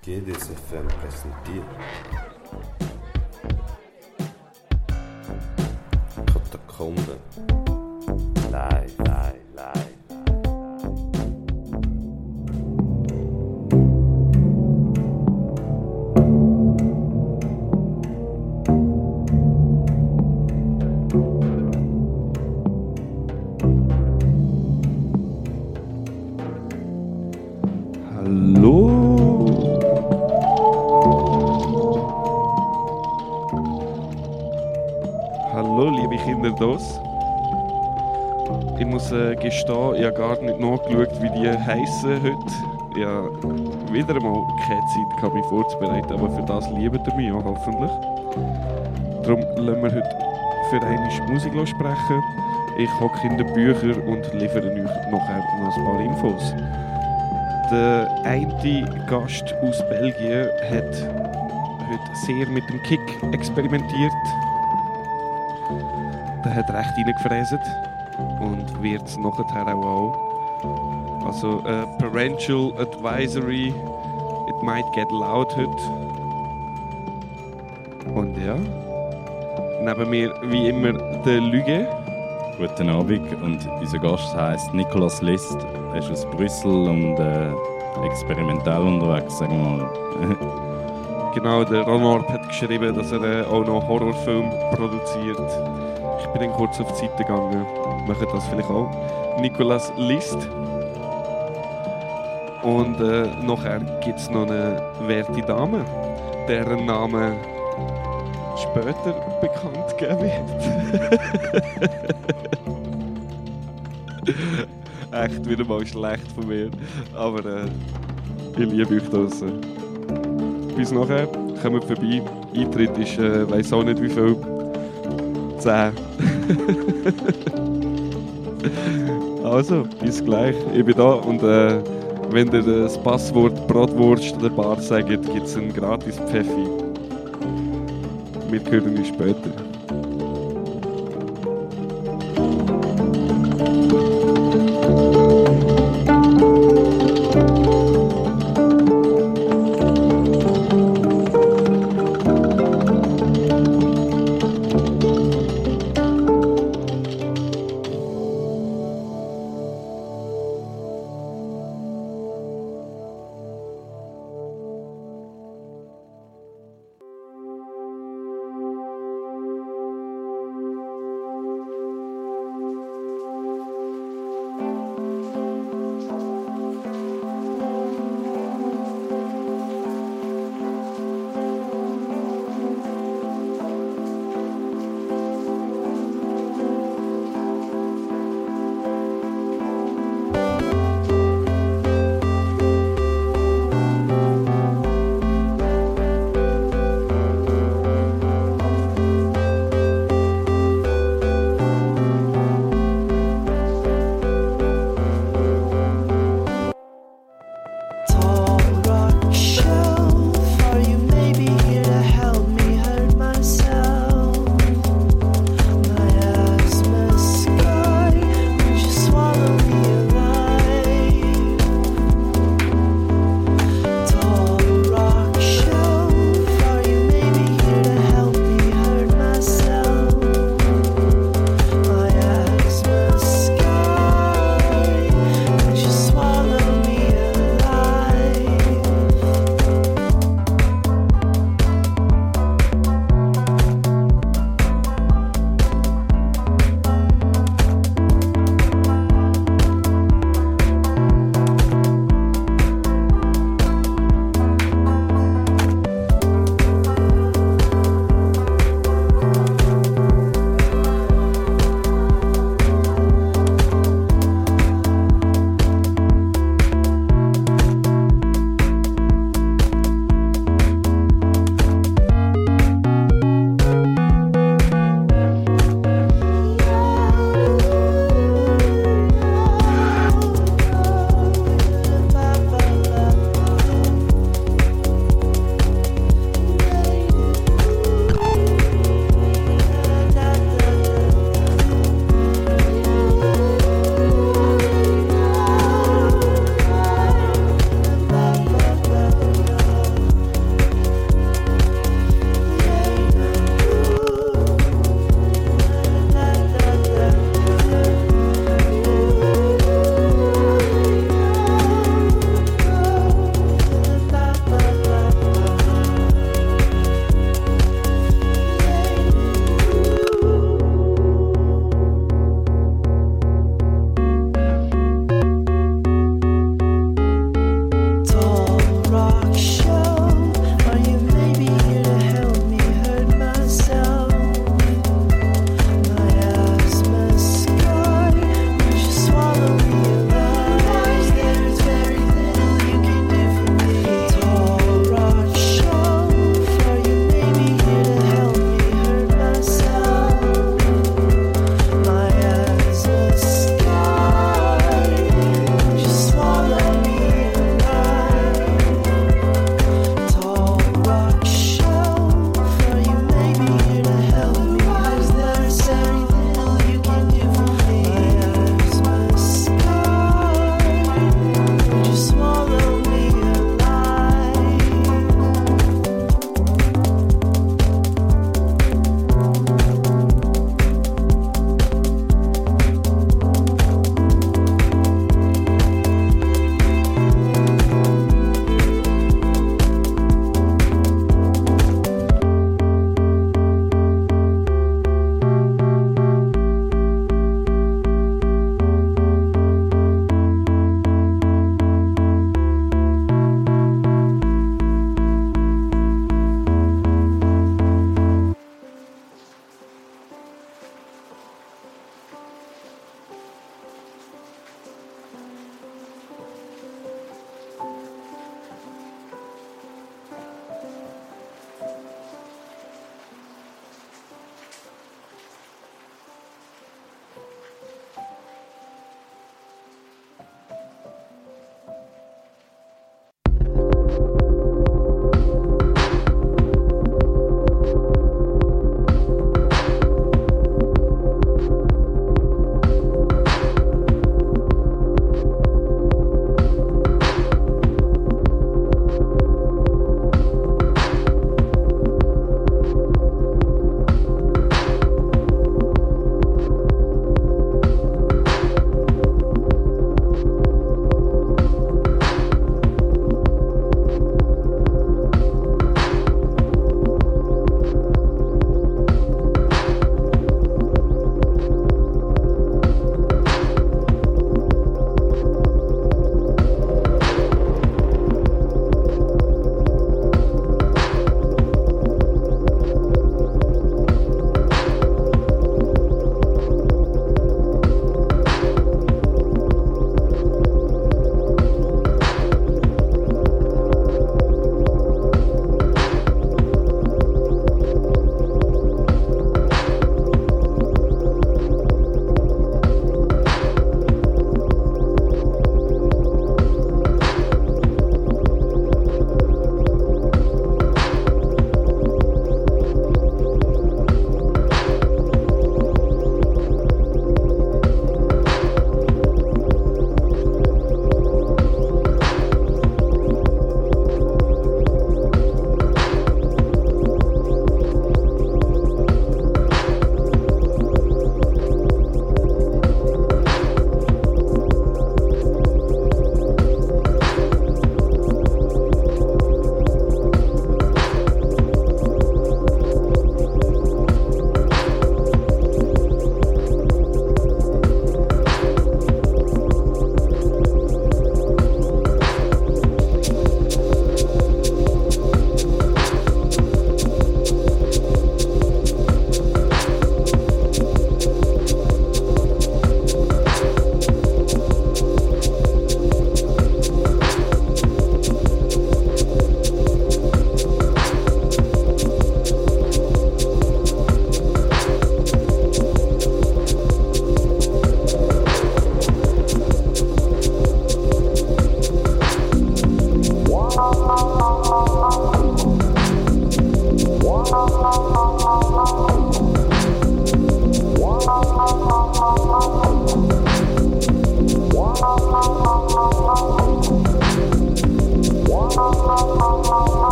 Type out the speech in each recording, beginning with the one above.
Qué desafío para sentir. Katakomben. Nachgeschaut, wie die heißen heute. Habe wieder einmal keine Zeit gehabt, mich vorzubereiten, aber für das liebt ihr mich auch hoffentlich. Darum lassen wir heute für eine Musik sprechen. Ich hocke in den Büchern und liefere euch noch ein paar Infos. Der eine Gast aus Belgien hat heute sehr mit dem Kick experimentiert. Der hat recht reingefräset und wird es nachher auch. Also äh, Parental Advisory, it might get loud heute. Und ja, neben mir wie immer der Lüge. Guten Abend und unser Gast heißt Nicolas List. Er ist aus Brüssel und äh, experimentell unterwegs, sagen wir mal. Genau, der Ronald hat geschrieben, dass er äh, auch noch Horrorfilm produziert. Ich bin dann kurz auf die Seite gegangen. Machen das vielleicht auch. Nicolas List. Und äh, nachher gibt es noch eine werte Dame, deren Name später bekannt geben wird. Echt wieder mal schlecht von mir. Aber äh, ich liebe euch draussen. Bis nachher, kommt vorbei. Eintritt ist, äh, weiß auch nicht wie viel. 10. also, bis gleich. Ich bin da und äh, wenn ihr das Passwort Bratwurst oder Bar sagt, gibt es einen gratis Pfeffi. Wir hören uns später.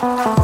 Bye.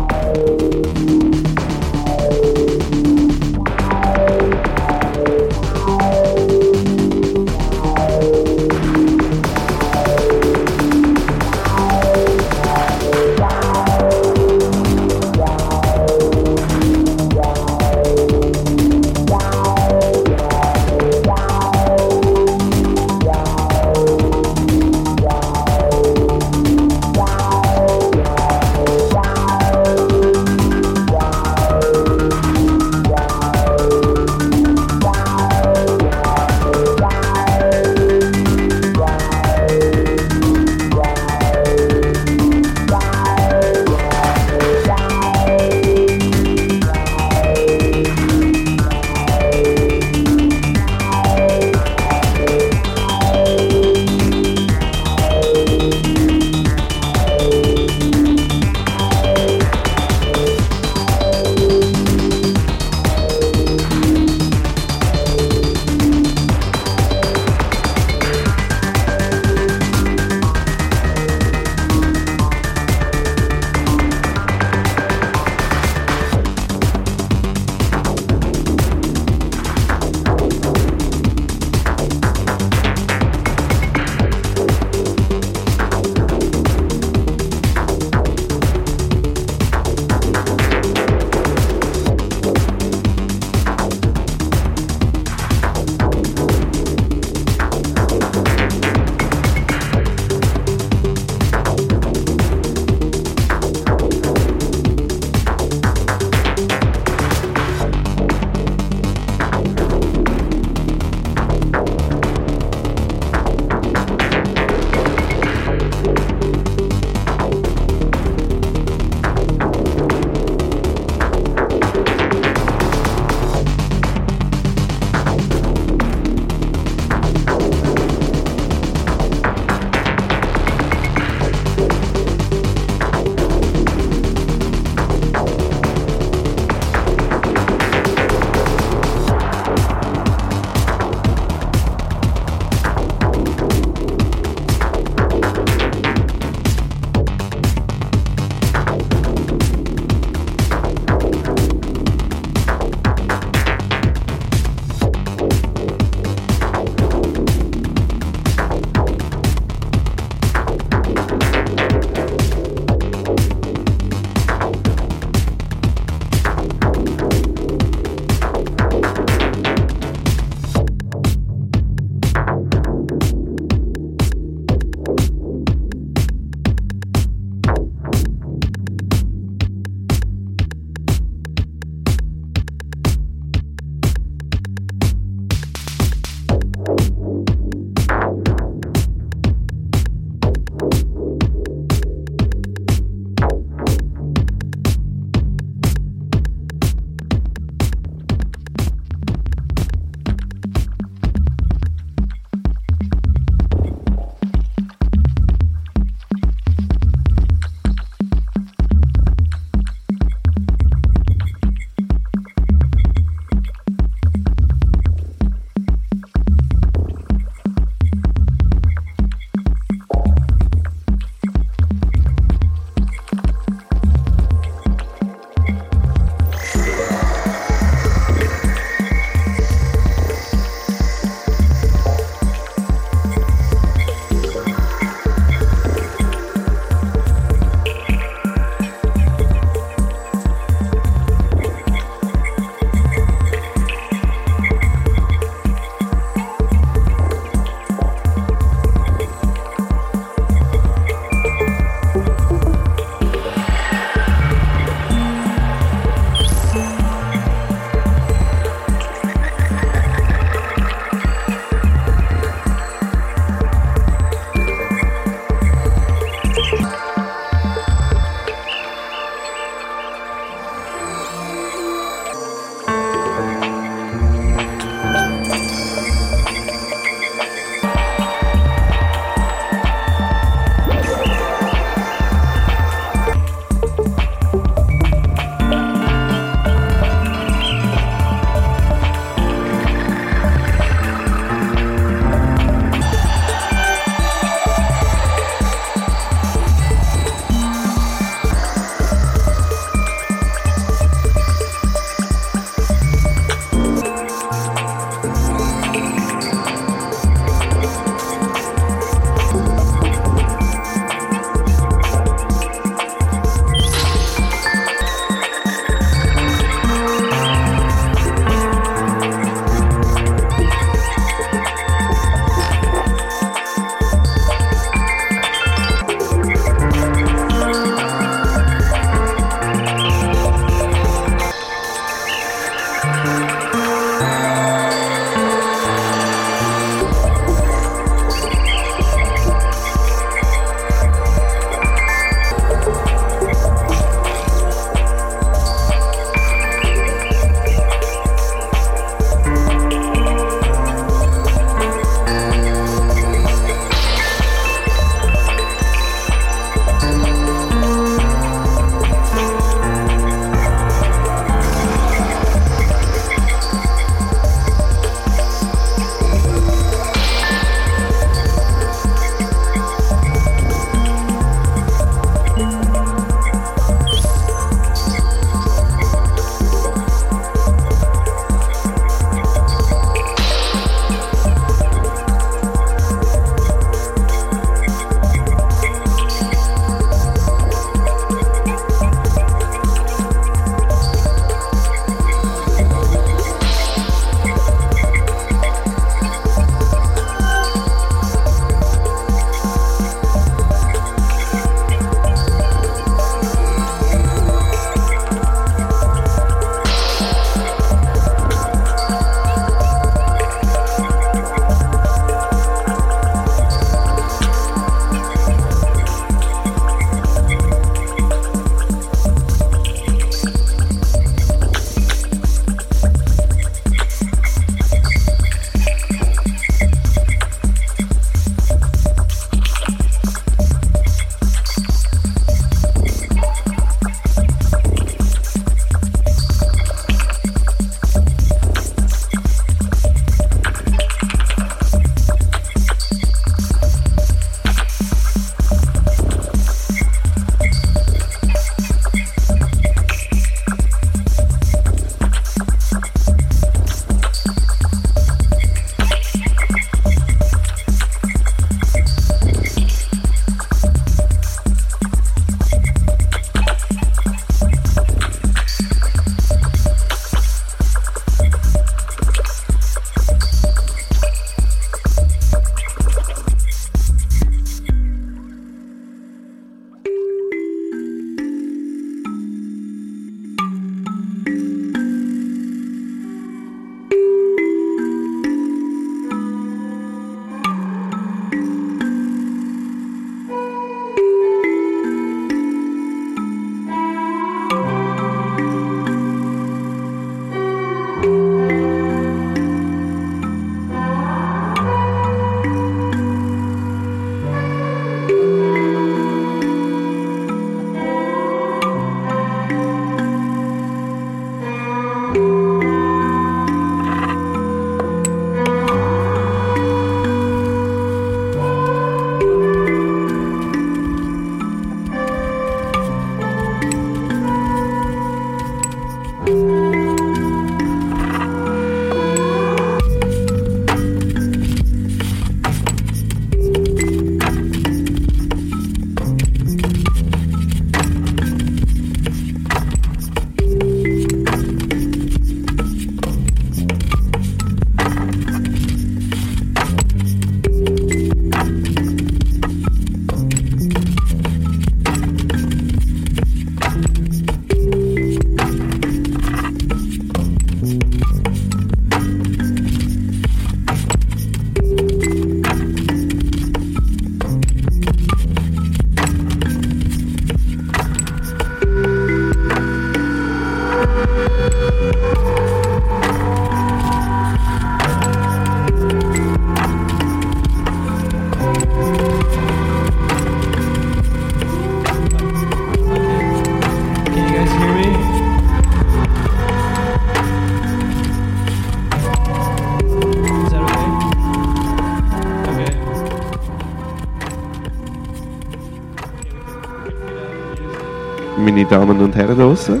Damen und Herren draußen.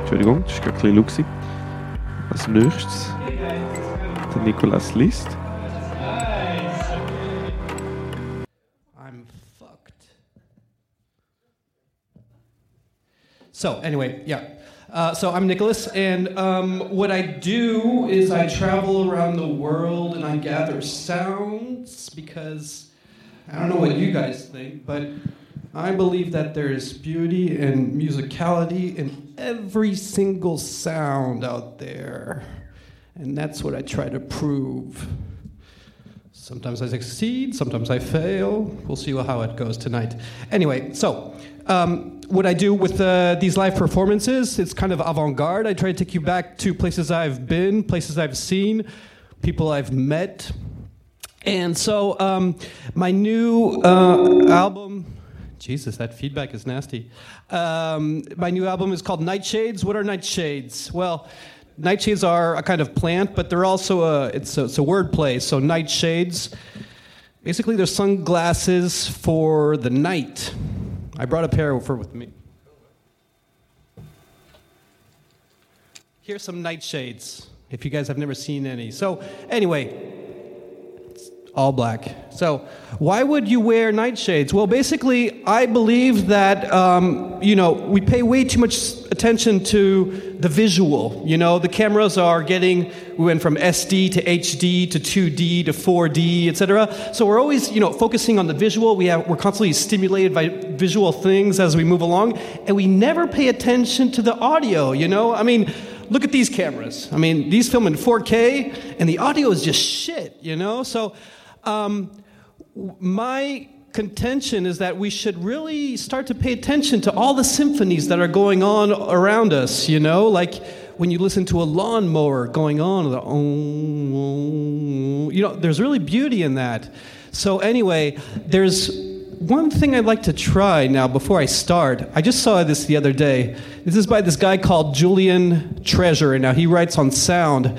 Entschuldigung, das war gerade ein bisschen. Als nächstes der Nikolas List. I'm fucked. So, anyway, yeah. Uh, so, I'm Nikolas, and um, what I do is I travel around the world and I gather sounds because I don't know what you guys think, but I believe that there is beauty and musicality in every single sound out there. And that's what I try to prove. Sometimes I succeed, sometimes I fail. We'll see how it goes tonight. Anyway, so um, what I do with uh, these live performances, it's kind of avant garde. I try to take you back to places I've been, places I've seen, people I've met. And so um, my new uh, album, Jesus, that feedback is nasty. Um, my new album is called Nightshades. What are nightshades? Well, nightshades are a kind of plant, but they're also a it's a, it's a word play. So nightshades, basically, they're sunglasses for the night. I brought a pair for with me. Here's some nightshades. If you guys have never seen any. So anyway, all black. So, why would you wear nightshades? Well, basically, I believe that um, you know we pay way too much attention to the visual. You know, the cameras are getting we went from SD to HD to 2D to 4D, etc. So we're always you know focusing on the visual. We have we're constantly stimulated by visual things as we move along, and we never pay attention to the audio. You know, I mean look at these cameras. I mean, these film in 4K, and the audio is just shit, you know? So um, my contention is that we should really start to pay attention to all the symphonies that are going on around us, you know, like when you listen to a lawnmower going on, the oh, you know, there's really beauty in that. So anyway, there's one thing I'd like to try now before I start. I just saw this the other day. This is by this guy called Julian Treasure. Now he writes on sound,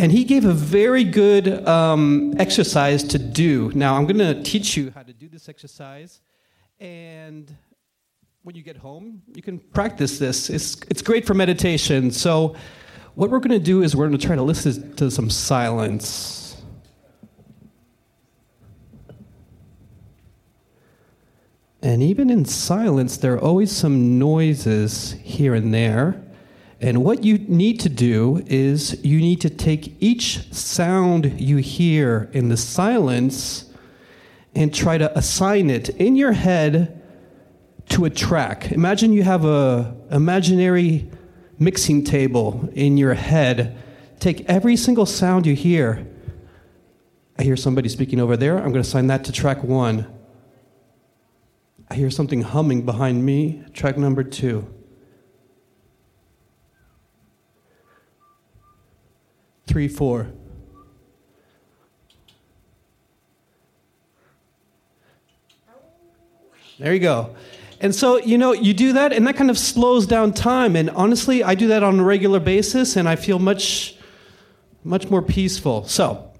and he gave a very good um, exercise to do. Now, I'm going to teach you how to do this exercise. And when you get home, you can practice this. It's, it's great for meditation. So, what we're going to do is we're going to try to listen to some silence. And even in silence, there are always some noises here and there. And what you need to do is you need to take each sound you hear in the silence and try to assign it in your head to a track. Imagine you have a imaginary mixing table in your head. Take every single sound you hear. I hear somebody speaking over there. I'm going to assign that to track 1. I hear something humming behind me. Track number 2. Three, four. There you go. And so, you know, you do that, and that kind of slows down time. And honestly, I do that on a regular basis, and I feel much, much more peaceful. So,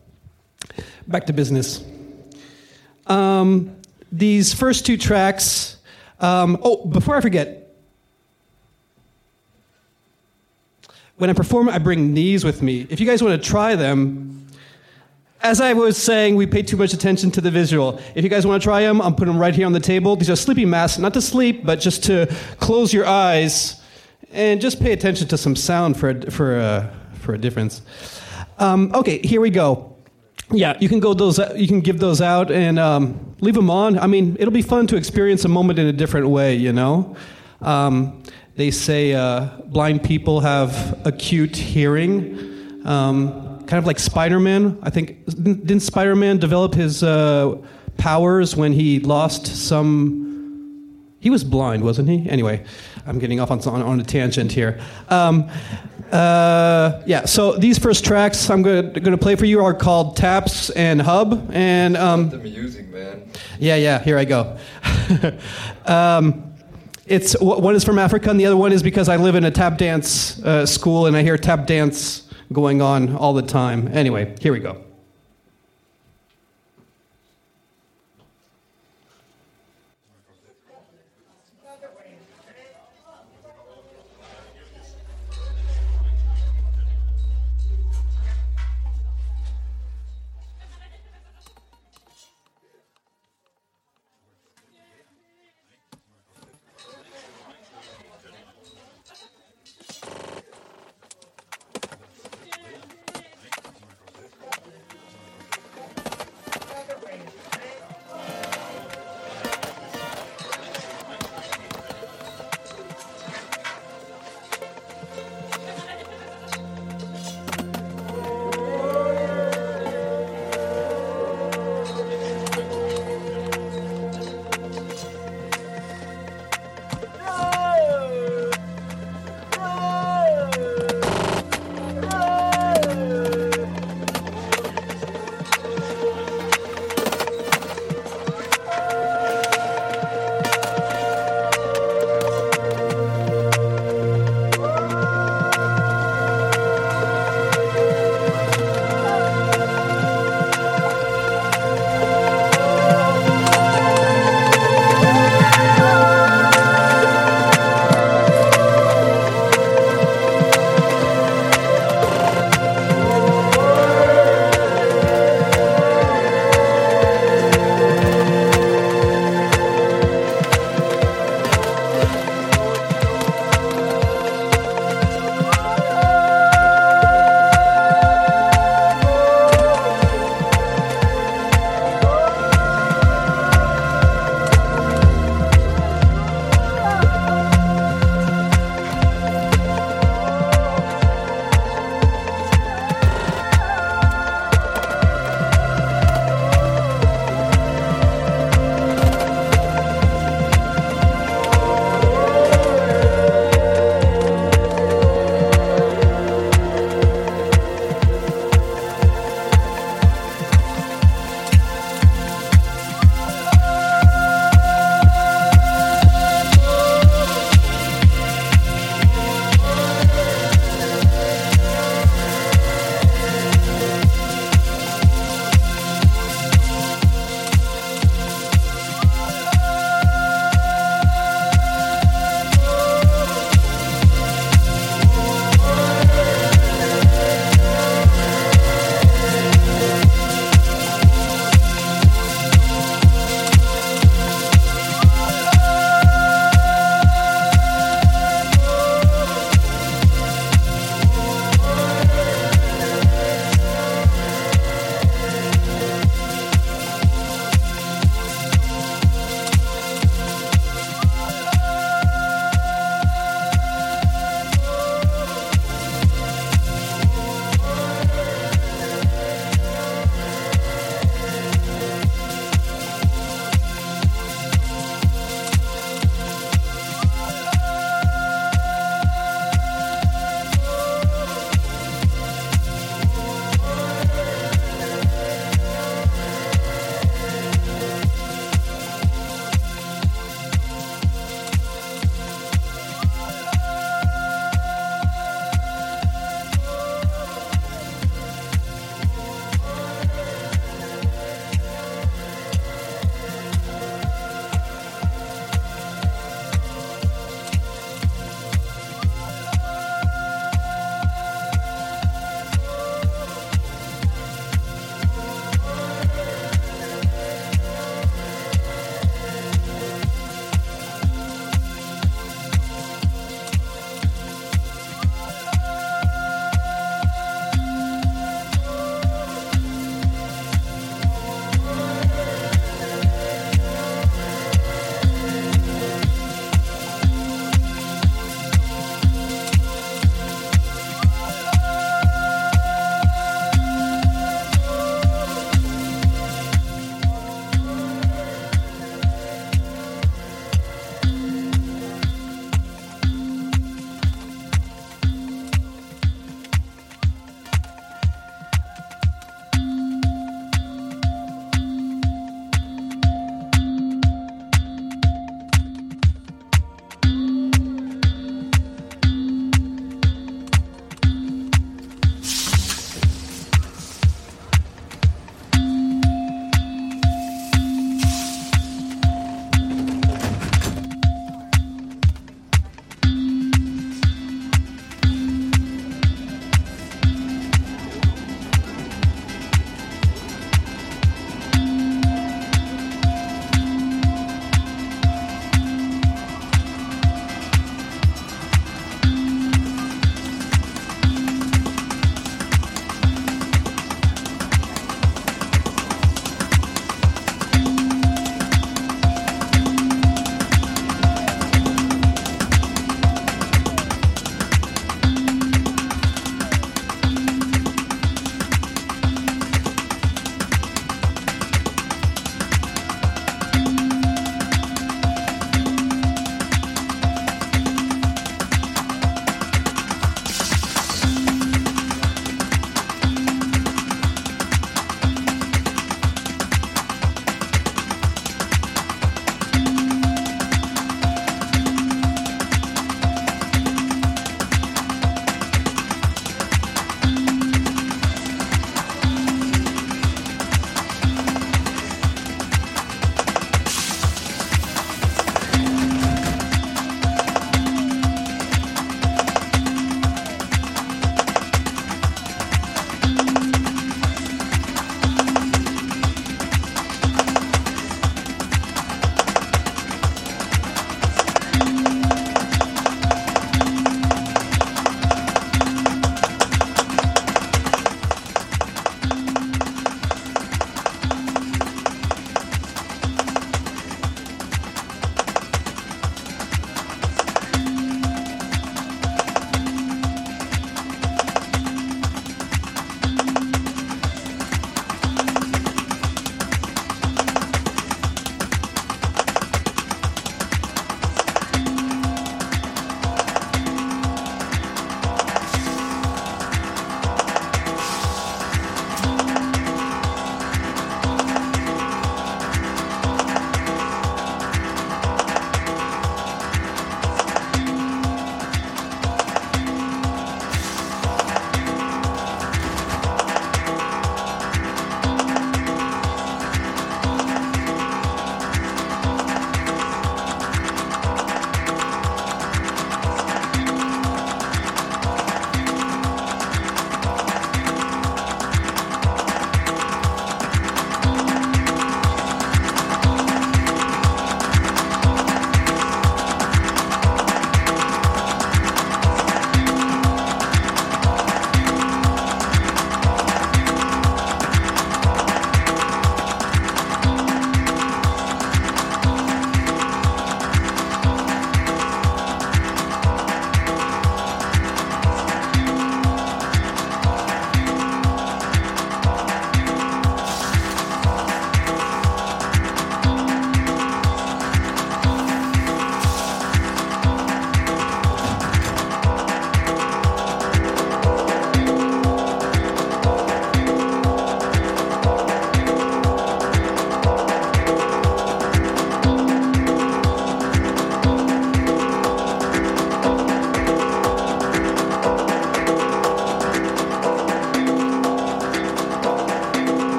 back to business. Um, these first two tracks. Um, oh, before I forget, when I perform, I bring these with me. If you guys want to try them, as I was saying, we pay too much attention to the visual. If you guys want to try them, I'm putting them right here on the table. These are sleeping masks, not to sleep, but just to close your eyes and just pay attention to some sound for a, for a, for a difference. Um, okay, here we go. Yeah, you can go those. You can give those out and um, leave them on. I mean, it'll be fun to experience a moment in a different way. You know. Um, they say uh, blind people have acute hearing, um, kind of like Spider Man. I think, didn't Spider Man develop his uh, powers when he lost some. He was blind, wasn't he? Anyway, I'm getting off on, on, on a tangent here. Um, uh, yeah, so these first tracks I'm going to play for you are called Taps and Hub. And um, the music, man. Yeah, yeah, here I go. um, it's one is from Africa, and the other one is because I live in a tap dance uh, school and I hear tap dance going on all the time. Anyway, here we go.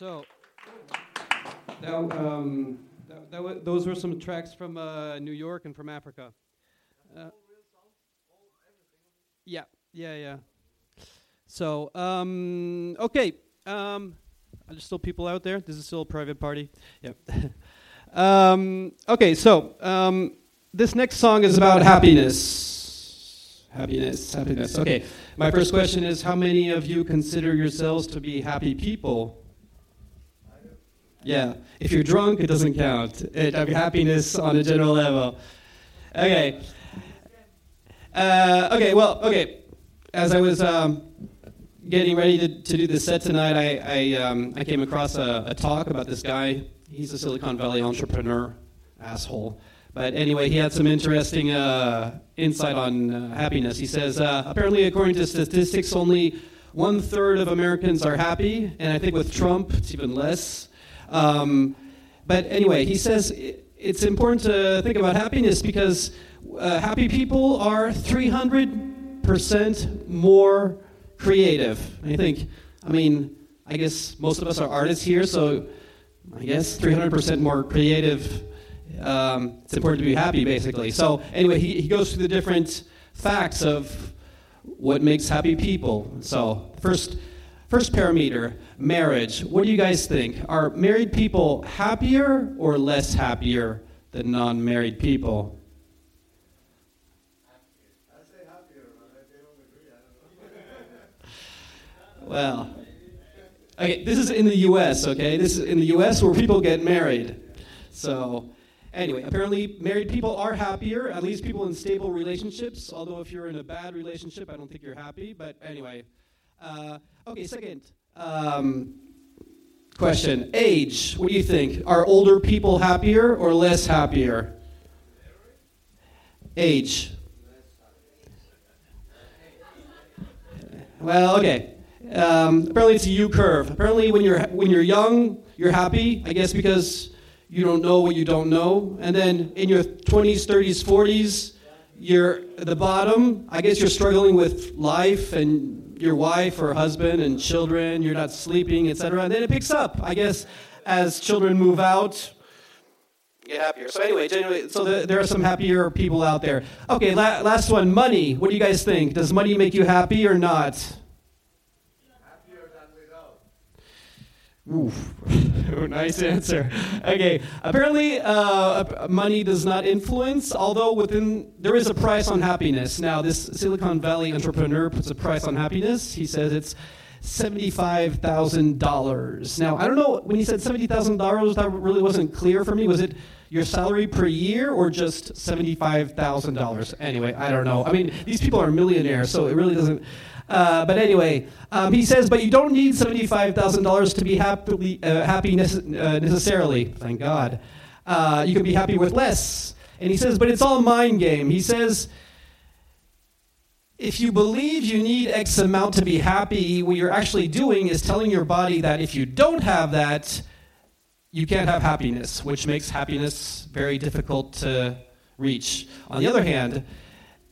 So, now, um, that, that wa- those were some tracks from uh, New York and from Africa. Uh, yeah, yeah, yeah. So, um, okay. Um, are there still people out there? This is still a private party. Yeah. um, okay, so um, this next song is about happiness. Happiness, happiness. Okay, my first question is How many of you consider yourselves to be happy people? Yeah, if you're drunk, it doesn't count. It, mean, happiness on a general level. Okay. Uh, okay, well, okay. As I was um, getting ready to, to do this set tonight, I, I, um, I came across a, a talk about this guy. He's a Silicon Valley entrepreneur, asshole. But anyway, he had some interesting uh, insight on uh, happiness. He says, uh, apparently, according to statistics, only one third of Americans are happy, and I think with Trump, it's even less. Um, but anyway, he says it's important to think about happiness because uh, happy people are 300% more creative. I think, I mean, I guess most of us are artists here, so I guess 300% more creative. Um, it's important to be happy, basically. So, anyway, he, he goes through the different facts of what makes happy people. So, first, first parameter, marriage. What do you guys think? Are married people happier or less happier than non-married people? I say happier, but I don't agree. I don't know. Well, okay, this is in the U.S. Okay, this is in the U.S. where people get married. So, anyway, apparently married people are happier. At least people in stable relationships. Although if you're in a bad relationship, I don't think you're happy. But anyway, uh, okay. Second um, question: age. What do you think? Are older people happier or less happier? Age. Well, okay. Um, apparently, it's a U curve. Apparently, when you're when you're young, you're happy. I guess because you don't know what you don't know. And then in your 20s, 30s, 40s, you're at the bottom. I guess you're struggling with life and your wife or husband and children. You're not sleeping, etc. And then it picks up. I guess as children move out, get happier. So anyway, so the, there are some happier people out there. Okay, la- last one, money. What do you guys think? Does money make you happy or not? Oof. nice answer. Okay. Apparently, uh, money does not influence, although within there is a price on happiness. Now, this Silicon Valley entrepreneur puts a price on happiness. He says it's seventy-five thousand dollars. Now, I don't know when he said seventy thousand dollars. That really wasn't clear for me. Was it your salary per year or just seventy-five thousand dollars? Anyway, I don't know. I mean, these people are millionaires, so it really doesn't. Uh, but anyway, um, he says, but you don't need seventy-five thousand dollars to be happily uh, happy nece- uh, necessarily. Thank God. Uh, you can be happy with less. And he says, but it's all mind game. He says, if you believe you need X amount to be happy, what you're actually doing is telling your body that if you don't have that, you can't have happiness, which makes happiness very difficult to reach. On the other hand,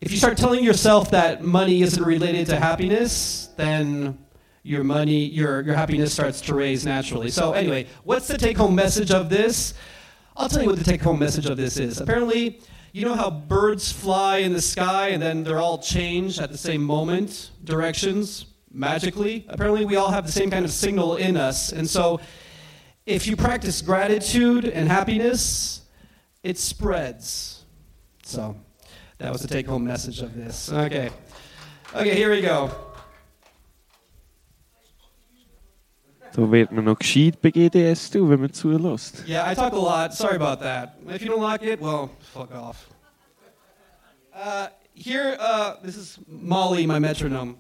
if you start telling yourself that money isn't related to happiness, then your money, your, your happiness starts to raise naturally. So, anyway, what's the take home message of this? I'll tell you what the take home message of this is. Apparently, you know how birds fly in the sky and then they're all changed at the same moment, directions, magically? Apparently, we all have the same kind of signal in us. And so, if you practice gratitude and happiness, it spreads. So, that was the take home message of this. Okay. Okay, here we go. Da wird man noch gescheit bei GDS tun, wenn man zulässt. Yeah, I talk a lot. Sorry about that. If you don't like it, well, fuck off. Uh, here, uh, this is Molly, my metronome.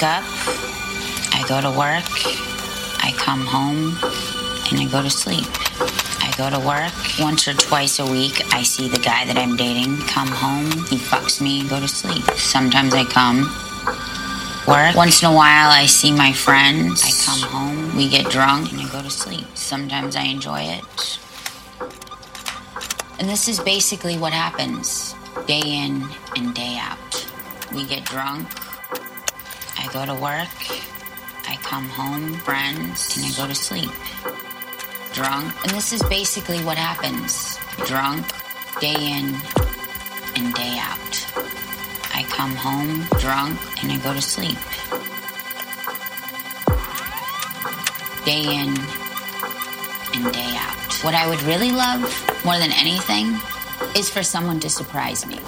Wake up, I go to work, I come home, and I go to sleep. I go to work once or twice a week. I see the guy that I'm dating come home, he fucks me, go to sleep. Sometimes I come, work. Once in a while I see my friends. I come home, we get drunk, and I go to sleep. Sometimes I enjoy it. And this is basically what happens day in and day out. We get drunk. I go to work. I come home, friends, and I go to sleep. Drunk. And this is basically what happens drunk, day in and day out. I come home, drunk, and I go to sleep. Day in and day out. What I would really love more than anything is for someone to surprise me.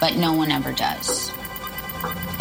But no one ever does.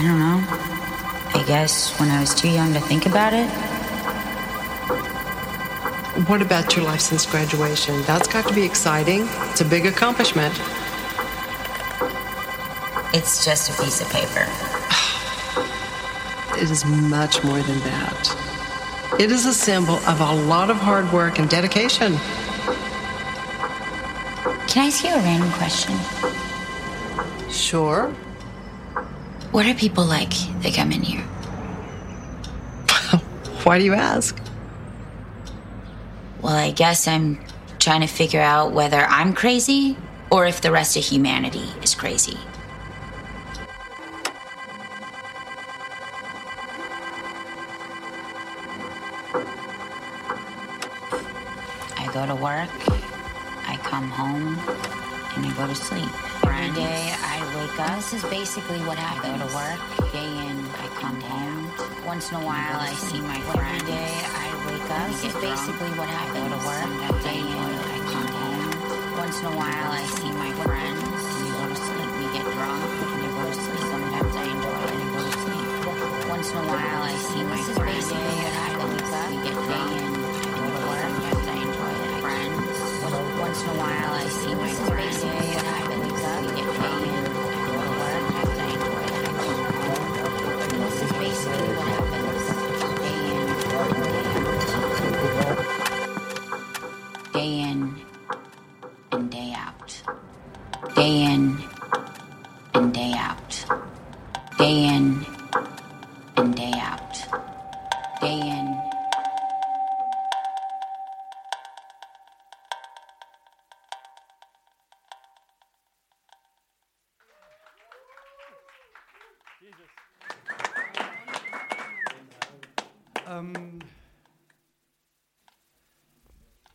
I don't know. I guess when I was too young to think about it. What about your life since graduation? That's got to be exciting. It's a big accomplishment. It's just a piece of paper. It is much more than that. It is a symbol of a lot of hard work and dedication. Can I ask you a random question? Sure. What are people like that come in here? Why do you ask? Well, I guess I'm trying to figure out whether I'm crazy or if the rest of humanity is crazy. I go to work, I come home, and I go to sleep. Every day I wake up. This is basically what happens. I go to work, day in, I come home. Once in a while I see my friend. Every day I wake up. This is basically what happens. I go to work, day in, I come home. Once in a while I see my friends. We go to sleep. We get drunk and I go to sleep. Sometimes I enjoy it I go to sleep. Once in a while I see my friends. Day in, I wake up. We get drunk. I go to work. Sometimes I enjoy it. Friends. Once in a while I see my friends. Day in,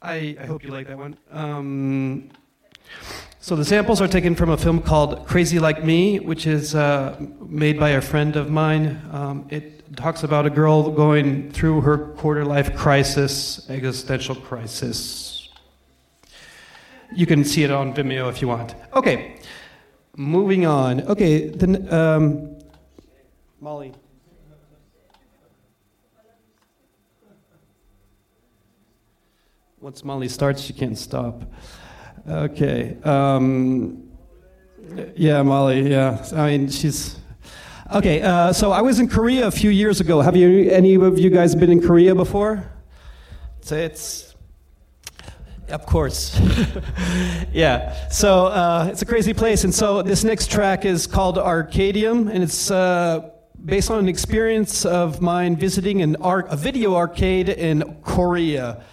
I, I hope you like that one. Um, so the samples are taken from a film called Crazy Like Me, which is uh, made by a friend of mine. Um, it talks about a girl going through her quarter life crisis, existential crisis. You can see it on Vimeo if you want. Okay, moving on. Okay, then um, Molly. Once Molly starts, she can't stop. Okay. Um, yeah, Molly. Yeah. I mean, she's. Okay. Uh, so I was in Korea a few years ago. Have you any of you guys been in Korea before? So it's. Of course. yeah. So uh, it's a crazy place. And so this next track is called Arcadium, and it's uh, based on an experience of mine visiting an ar- a video arcade in Korea.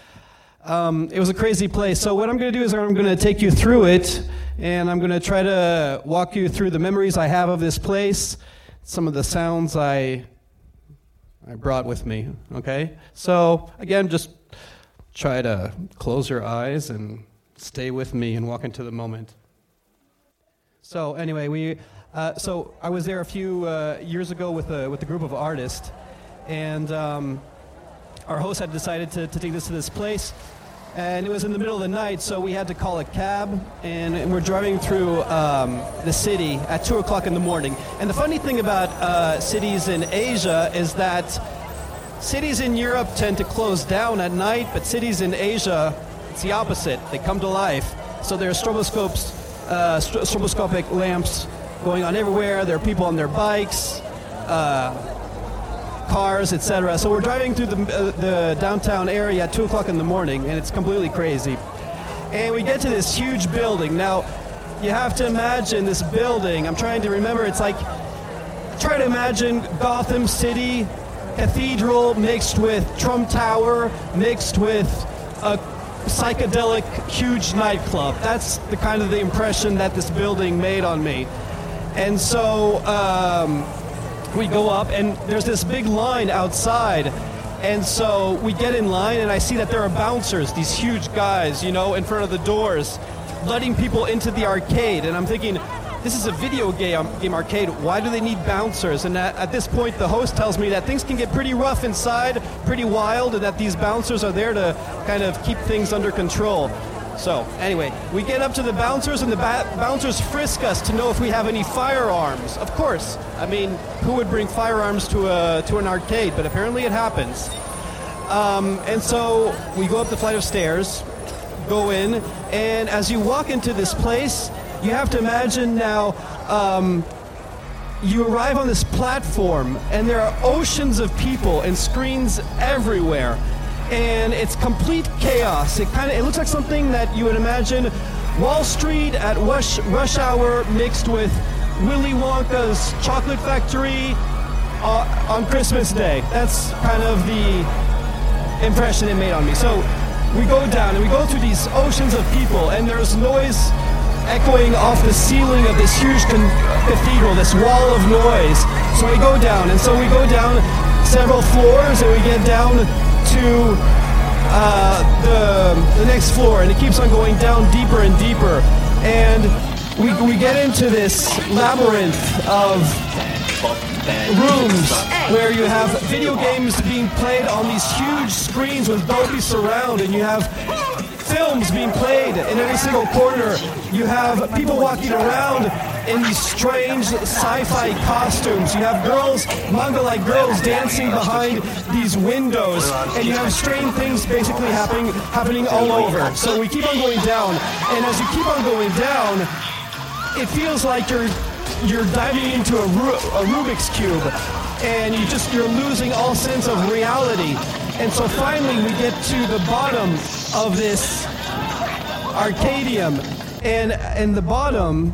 Um, it was a crazy place. So what I'm going to do is I'm going to take you through it, and I'm going to try to walk you through the memories I have of this place, some of the sounds I I brought with me. Okay. So again, just try to close your eyes and stay with me and walk into the moment. So anyway, we Uh, so I was there a few uh, years ago with a, with a group of artists, and um, our host had decided to, to take this to this place. And it was in the middle of the night, so we had to call a cab, and, we're driving through um, the city at 2 o'clock in the morning. And the funny thing about uh, cities in Asia is that cities in Europe tend to close down at night, but cities in Asia, it's the opposite. They come to life. So there are stroboscopes, uh, stro- stroboscopic lamps going on everywhere. There are people on their bikes, uh, cars, etc. So we're driving through the, uh, the downtown area at 2 o'clock in the morning, and it's completely crazy. And we get to this huge building. Now, you have to imagine this building. I'm trying to remember. It's like, try to imagine Gotham City cathedral mixed with Trump Tower, mixed with a psychedelic huge nightclub. That's the kind of the impression that this building made on me. And so um, we go up, and there's this big line outside. And so we get in line, and I see that there are bouncers, these huge guys, you know, in front of the doors, letting people into the arcade. And I'm thinking, this is a video game, um, game arcade. Why do they need bouncers? And at, at this point, the host tells me that things can get pretty rough inside, pretty wild, and that these bouncers are there to kind of keep things under control. So, anyway, we get up to the bouncers, and the ba- bouncers frisk us to know if we have any firearms. Of course. I mean, who would bring firearms to, a, to an arcade? But apparently it happens. Um, and so we go up the flight of stairs, go in, and as you walk into this place, you have to imagine now um, you arrive on this platform, and there are oceans of people and screens everywhere, and it's complete chaos. It kind of it looks like something that you would imagine Wall Street at rush, rush hour mixed with Willy Wonka's Chocolate Factory uh, on Christmas Day. That's kind of the impression it made on me. So we go down and we go through these oceans of people, and there's noise echoing off the ceiling of this huge con- cathedral, this wall of noise. So we go down, and so we go down several floors, and we get down to uh, the, the next floor, and it keeps on going down deeper and deeper. And we, we get into this labyrinth of rooms where you have video games being played on these huge screens with Dolby Surround, and you have films being played in every single corner. You have people walking around in these strange sci-fi costumes. You have girls, manga-like girls, dancing behind these windows, and you have strange things basically happening happening all over. So we keep on going down, and as you keep on going down, it feels like you're you're diving into a, Ru- a Rubik's cube, and you just you're losing all sense of reality. And so finally, we get to the bottom of this Arcadium, and in the bottom.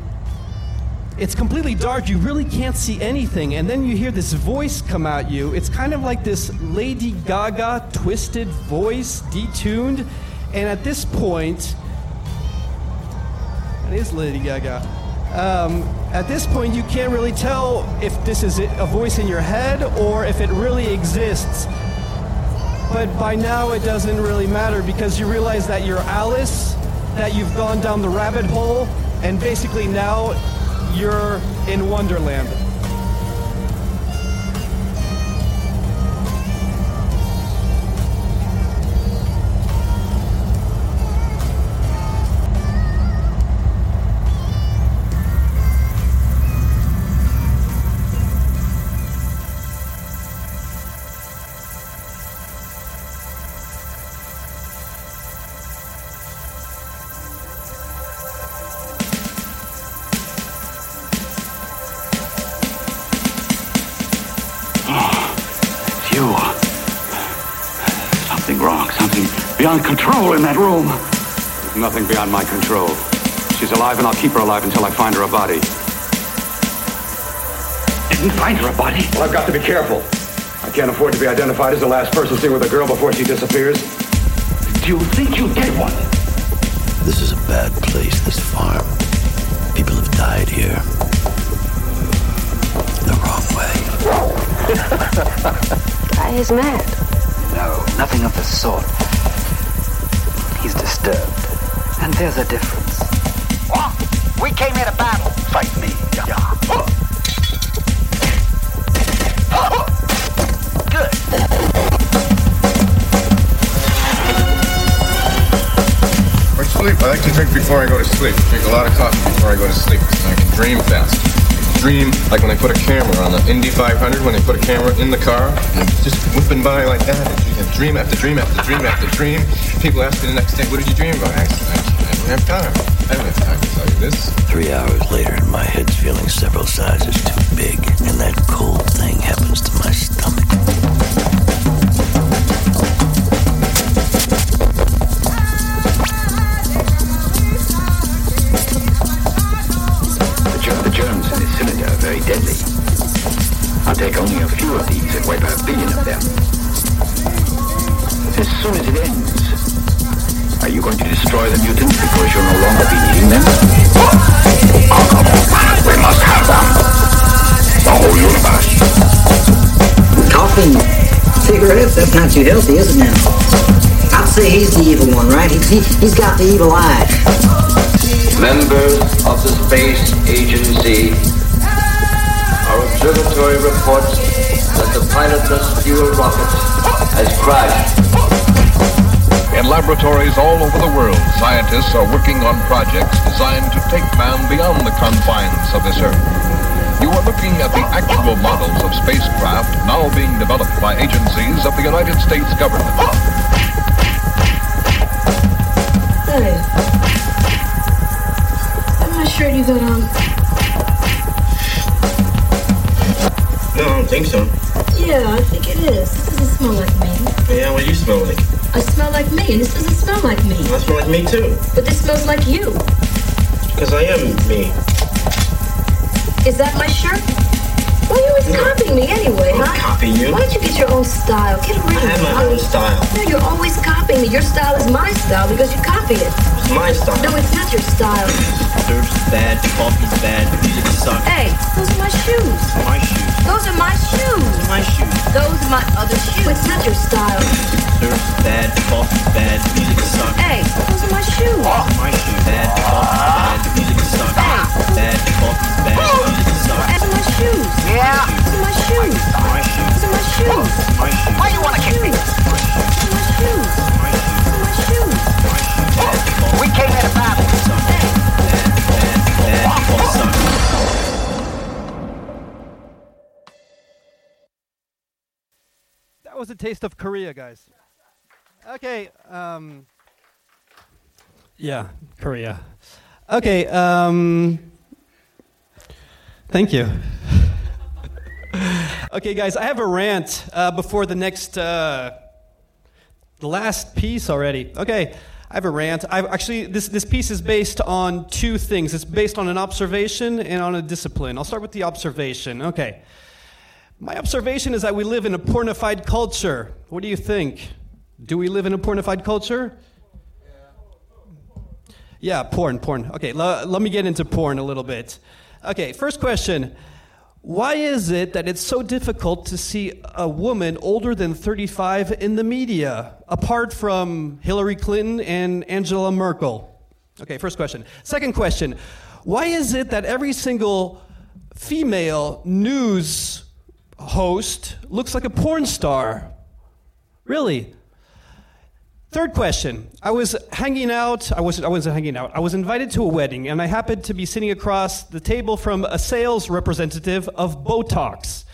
It's completely dark. You really can't see anything. And then you hear this voice come at you. It's kind of like this Lady Gaga twisted voice, detuned. And at this point, it is Lady Gaga. Um, at this point, you can't really tell if this is a voice in your head or if it really exists. But by now, it doesn't really matter because you realize that you're Alice, that you've gone down the rabbit hole, and basically now you're in Wonderland. Beyond control in that room. There's nothing beyond my control. She's alive, and I'll keep her alive until I find her a body. Didn't find her a body. Well, I've got to be careful. I can't afford to be identified as the last person seen with a girl before she disappears. Do you think you'll get one? This is a bad place, this farm. People have died here. The wrong way. Guy is mad. No, nothing of the sort. And there's a difference. What? We came here to battle. Fight me. Yeah. Good. For sleep, I like to drink before I go to sleep. Drink a lot of coffee before I go to sleep so I can dream fast dream like when they put a camera on the Indy 500, when they put a camera in the car, and just whipping by like that. And dream after dream after dream after dream. People ask me the next day, what did you dream about? I, have time. I don't have time to tell you this. Three hours later, and my head's feeling several sizes too big, and that cold thing happens to my stomach. The germs in this cylinder are very deadly. I'll take only a few of these and wipe out a billion of them. As soon as it ends, are you going to destroy the mutants because you'll no longer be needing them? We must have them. The whole universe. Coffee, cigarettes, that's not too healthy, isn't it now? I'd say he's the evil one, right? He, he, he's got the evil eye. Members of the Space Agency, our observatory reports that the pilotless fuel rocket has crashed. In laboratories all over the world, scientists are working on projects designed to take man beyond the confines of this Earth. You are looking at the actual models of spacecraft now being developed by agencies of the United States government. Hey. I'm not sure you got on. No, I don't think so. Yeah, I think it is. This doesn't smell like me. Yeah, what do you smell like? I smell like me, and this doesn't smell like me. I smell like me too. But this smells like you. Because I am me. Is that my shirt? Why are you always copying me anyway, I'm huh? copying you. Why don't you get your own style? Get a real I have my own style. No, you're always copying me. Your style is my style because you copy it. It's my style. No, it's not your style. Surf's bad, coffee's bad, music sucks. Hey, those are my shoes. My shoes. Those are my shoes. My shoes. Those are my other shoes. It's not your style. Surf's bad, coffee's bad, music sucks. Hey, those are my shoes. My shoes. Bad, coffee's bad, music sucks. Hey. Bad, coffee's bad, music sucks. Those are my shoes. Yeah. Those are my shoes. My shoes. Those are my shoes. My shoes. Why you wanna kick me? Those are my shoes. My shoes. My shoes. We came here to battle. Bad, bad, bad, coffee sucks. That was a taste of Korea, guys. Okay. Um, yeah, Korea. Okay. Um, thank you. okay, guys, I have a rant uh, before the next, uh, the last piece already. Okay, I have a rant. I've actually this this piece is based on two things. It's based on an observation and on a discipline. I'll start with the observation. Okay. My observation is that we live in a pornified culture. What do you think? Do we live in a pornified culture? Yeah, porn, porn. Okay, l- let me get into porn a little bit. Okay, first question. Why is it that it's so difficult to see a woman older than 35 in the media, apart from Hillary Clinton and Angela Merkel? Okay, first question. Second question. Why is it that every single female news host looks like a porn star? Really? Third question. I was hanging out. I wasn't, I wasn't hanging out. I was invited to a wedding, and I happened to be sitting across the table from a sales representative of Botox.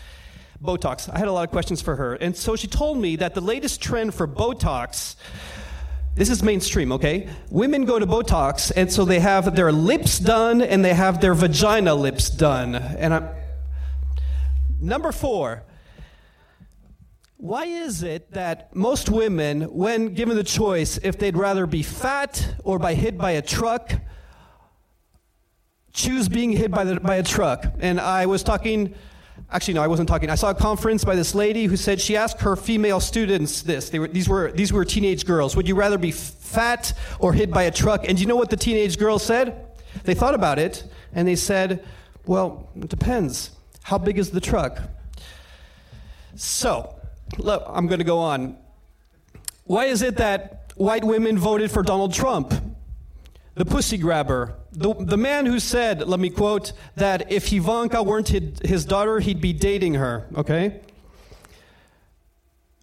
Botox. I had a lot of questions for her. And so she told me that the latest trend for Botox, this is mainstream, okay? Women go to Botox, and so they have their lips done and they have their vagina lips done. And I'm. Number four. Why is it that most women, when given the choice if they'd rather be fat or by hit by a truck, choose being hit by, the, by a truck? And I was talking, actually, no, I wasn't talking. I saw a conference by this lady who said she asked her female students this. They were, these, were, these were teenage girls. Would you rather be fat or hit by a truck? And you know what the teenage girls said? They thought about it and they said, well, it depends. How big is the truck? So, look, I'm going to go on. Why is it that white women voted for Donald Trump? The pussy grabber. The, the man who said, let me quote, that if Ivanka weren't his, daughter, he'd be dating her, okay?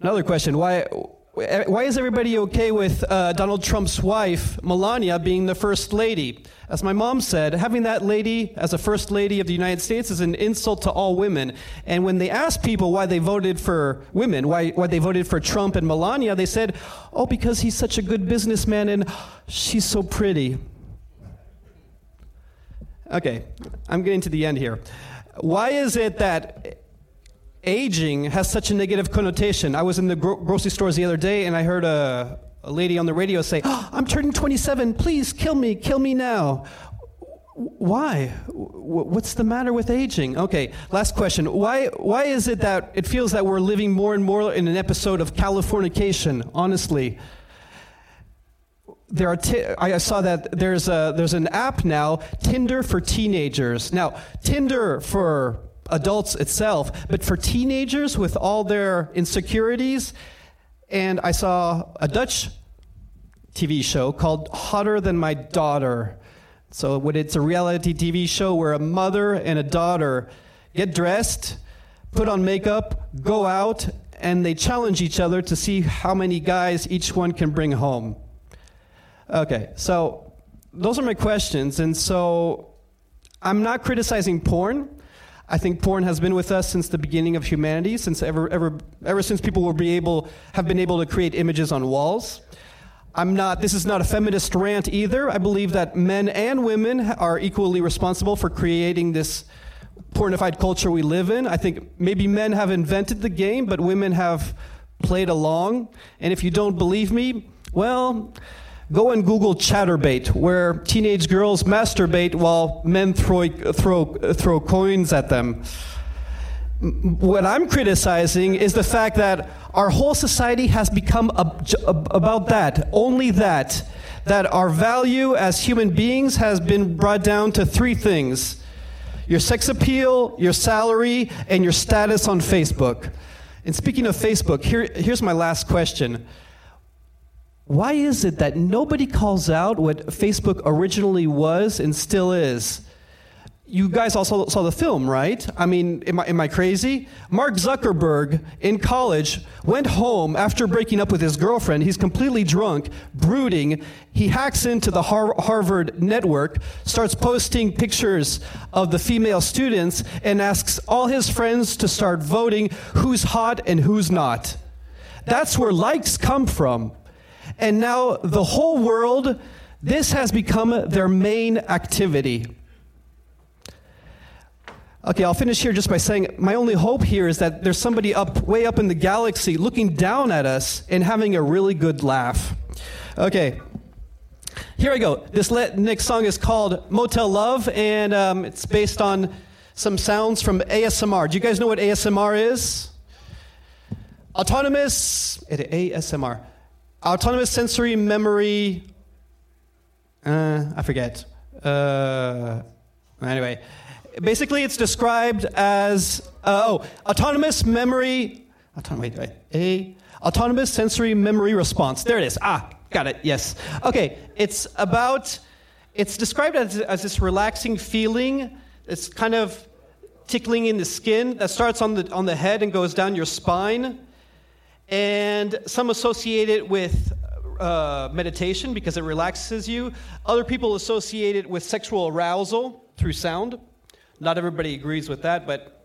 Another question. Why, why is everybody okay with uh, Donald Trump's wife, Melania, being the first lady? As my mom said, having that lady as a first lady of the United States is an insult to all women. And when they asked people why they voted for women, why, why they voted for Trump and Melania, they said, oh, because he's such a good businessman and she's so pretty. Okay, I'm getting to the end here. Why is it that aging has such a negative connotation. I was in the gro- grocery stores the other day and I heard a, a lady on the radio say, oh, I'm turning 27. Please kill me. Kill me now. Why? What's the matter with aging? Okay, last question. Why, why is it that it feels that we're living more and more in an episode of Californication, honestly? There are t- I saw that there's, a, there's an app now, Tinder for teenagers. Now, Tinder for adults itself, but for teenagers with all their insecurities. And I saw a Dutch TV show called Hotter Than My Daughter. So it's a reality TV show where a mother and a daughter get dressed, put on makeup, go out, and they challenge each other to see how many guys each one can bring home. Okay, so those are my questions. And so I'm not criticizing porn. I think porn has been with us since the beginning of humanity, since ever, ever, ever since people will be able, have been able to create images on walls. I'm not, this is not a feminist rant either. I believe that men and women are equally responsible for creating this pornified culture we live in. I think maybe men have invented the game, but women have played along. And if you don't believe me, well, Go and Google Chaturbate, where teenage girls masturbate while men throw, throw, throw coins at them. What I'm criticizing is the fact that our whole society has become about that, only that. That our value as human beings has been brought down to three things your sex appeal, your salary, and your status on Facebook. And speaking of Facebook, here, here's my last question. Why is it that nobody calls out what Facebook originally was and still is? You guys also saw the film, right? I mean, am I, am I crazy? Mark Zuckerberg in college went home after breaking up with his girlfriend. He's completely drunk, brooding. He hacks into the Har- Harvard network, starts posting pictures of the female students, and asks all his friends to start voting who's hot and who's not. That's where likes come from. And now the whole world, this has become their main activity. Okay, I'll finish here just by saying my only hope here is that there's somebody up way up in the galaxy looking down at us and having a really good laugh. Okay, here I go. This next song is called Motel Love, and um, it's based on some sounds from ASMR. Do you guys know what ASMR is? Autonomous ASMR. Autonomous sensory memory. Uh, I forget. Uh, anyway, basically, it's described as uh, oh, autonomous memory. Auton- wait, wait, a autonomous sensory memory response. There it is. Ah, got it. Yes. Okay, it's about. It's described as, as this relaxing feeling. It's kind of tickling in the skin that starts on the on the head and goes down your spine and some associate it with uh, meditation because it relaxes you. Other people associate it with sexual arousal through sound. Not everybody agrees with that, but.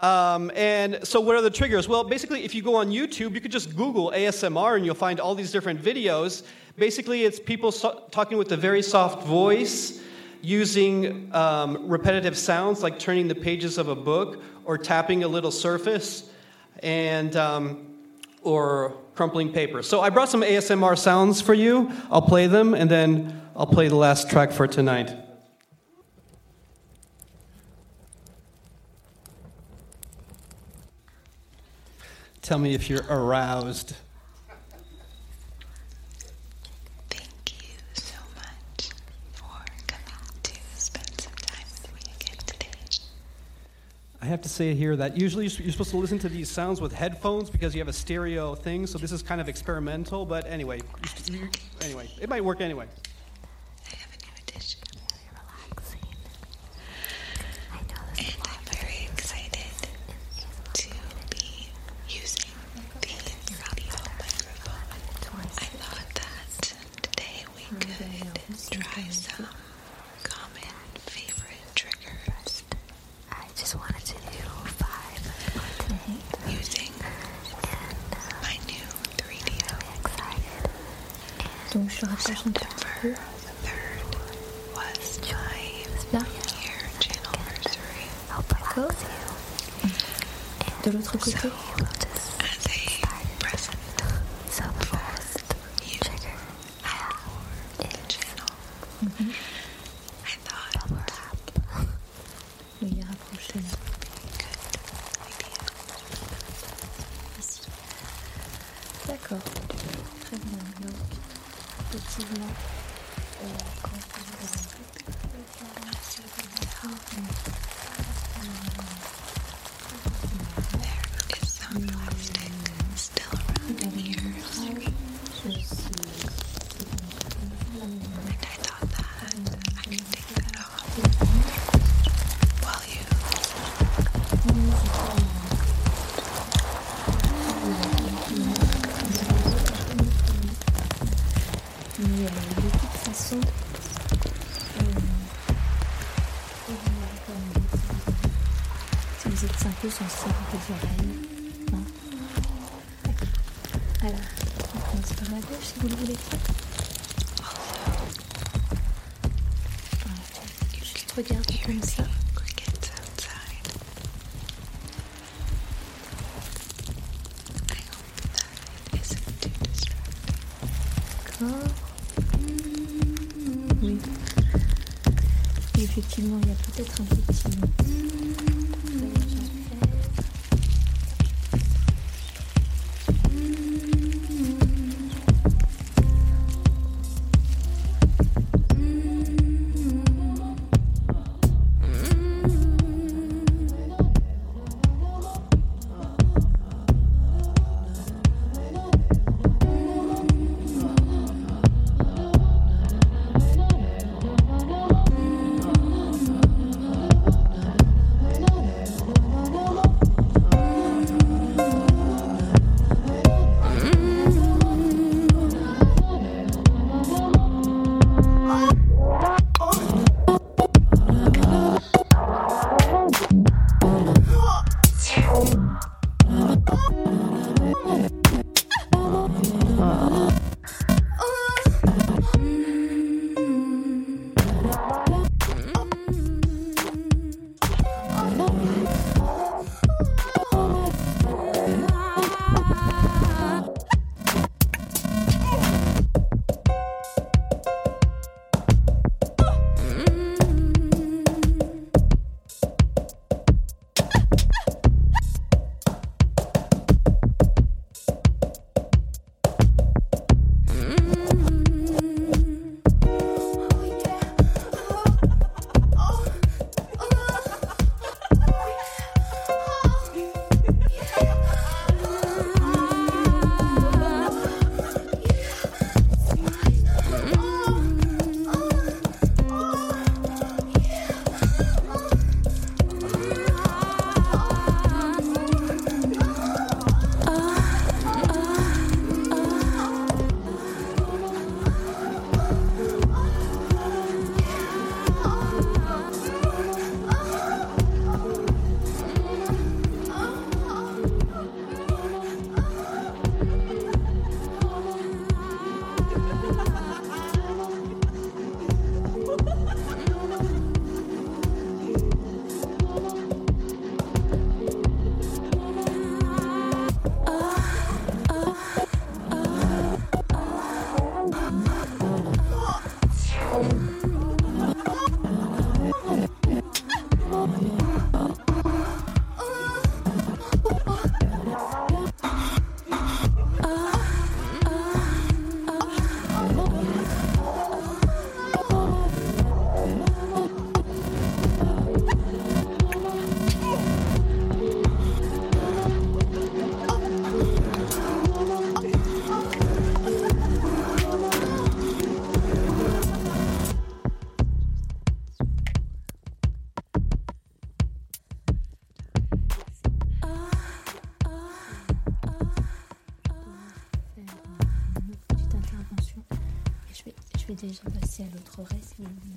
Um, and so, what are the triggers? Well, basically, if you go on YouTube, you could just Google ASMR and you'll find all these different videos. Basically, it's people so- talking with a very soft voice, using um, repetitive sounds like turning the pages of a book or tapping a little surface. And. Um, or crumpling paper. So I brought some ASMR sounds for you. I'll play them and then I'll play the last track for tonight. Tell me if you're aroused. I have to say here that usually you're supposed to listen to these sounds with headphones because you have a stereo thing. So this is kind of experimental, but anyway, anyway, it might work anyway. she'll have session for her. the third was my year channel anniversary. De l'autre côté. So, peut-être you.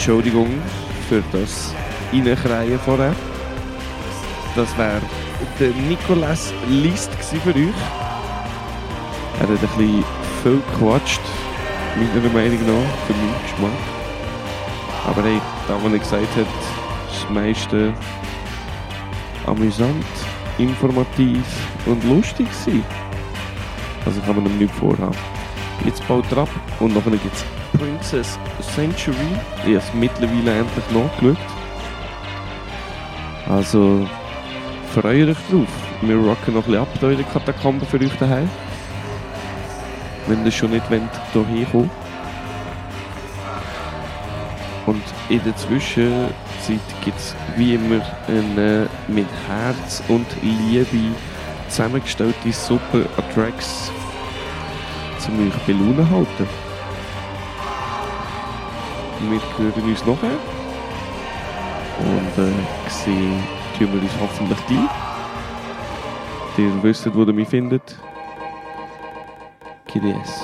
Entschuldigung für das Reinkreien vorher. Das wäre der Nicolas List für euch. Er hat ein bisschen viel gequatscht, meiner Meinung nach, für meinen Geschmack. Aber hey, da, was er gesagt hat, ist das meiste amüsant, informativ und lustig gewesen. Also kann man ihm nicht vorhaben. Jetzt baut er ab und nachher gibt es Princess Century. Ich habe es mittlerweile endlich nachgeschaut. Also freut euch drauf. Wir rocken noch ein bisschen ab hier in den Katakomben für euch daheim. Wenn ihr schon nicht wollt, hierher kommen Und in der Zwischenzeit gibt es wie immer eine mit Herz und Liebe zusammengestellte super Tracks zum euch bei Laune halten. Wir hören uns nachher. Und äh, sehen tun wir uns hoffentlich gleich. Ihr wisst, wo ihr mich findet. gds.fm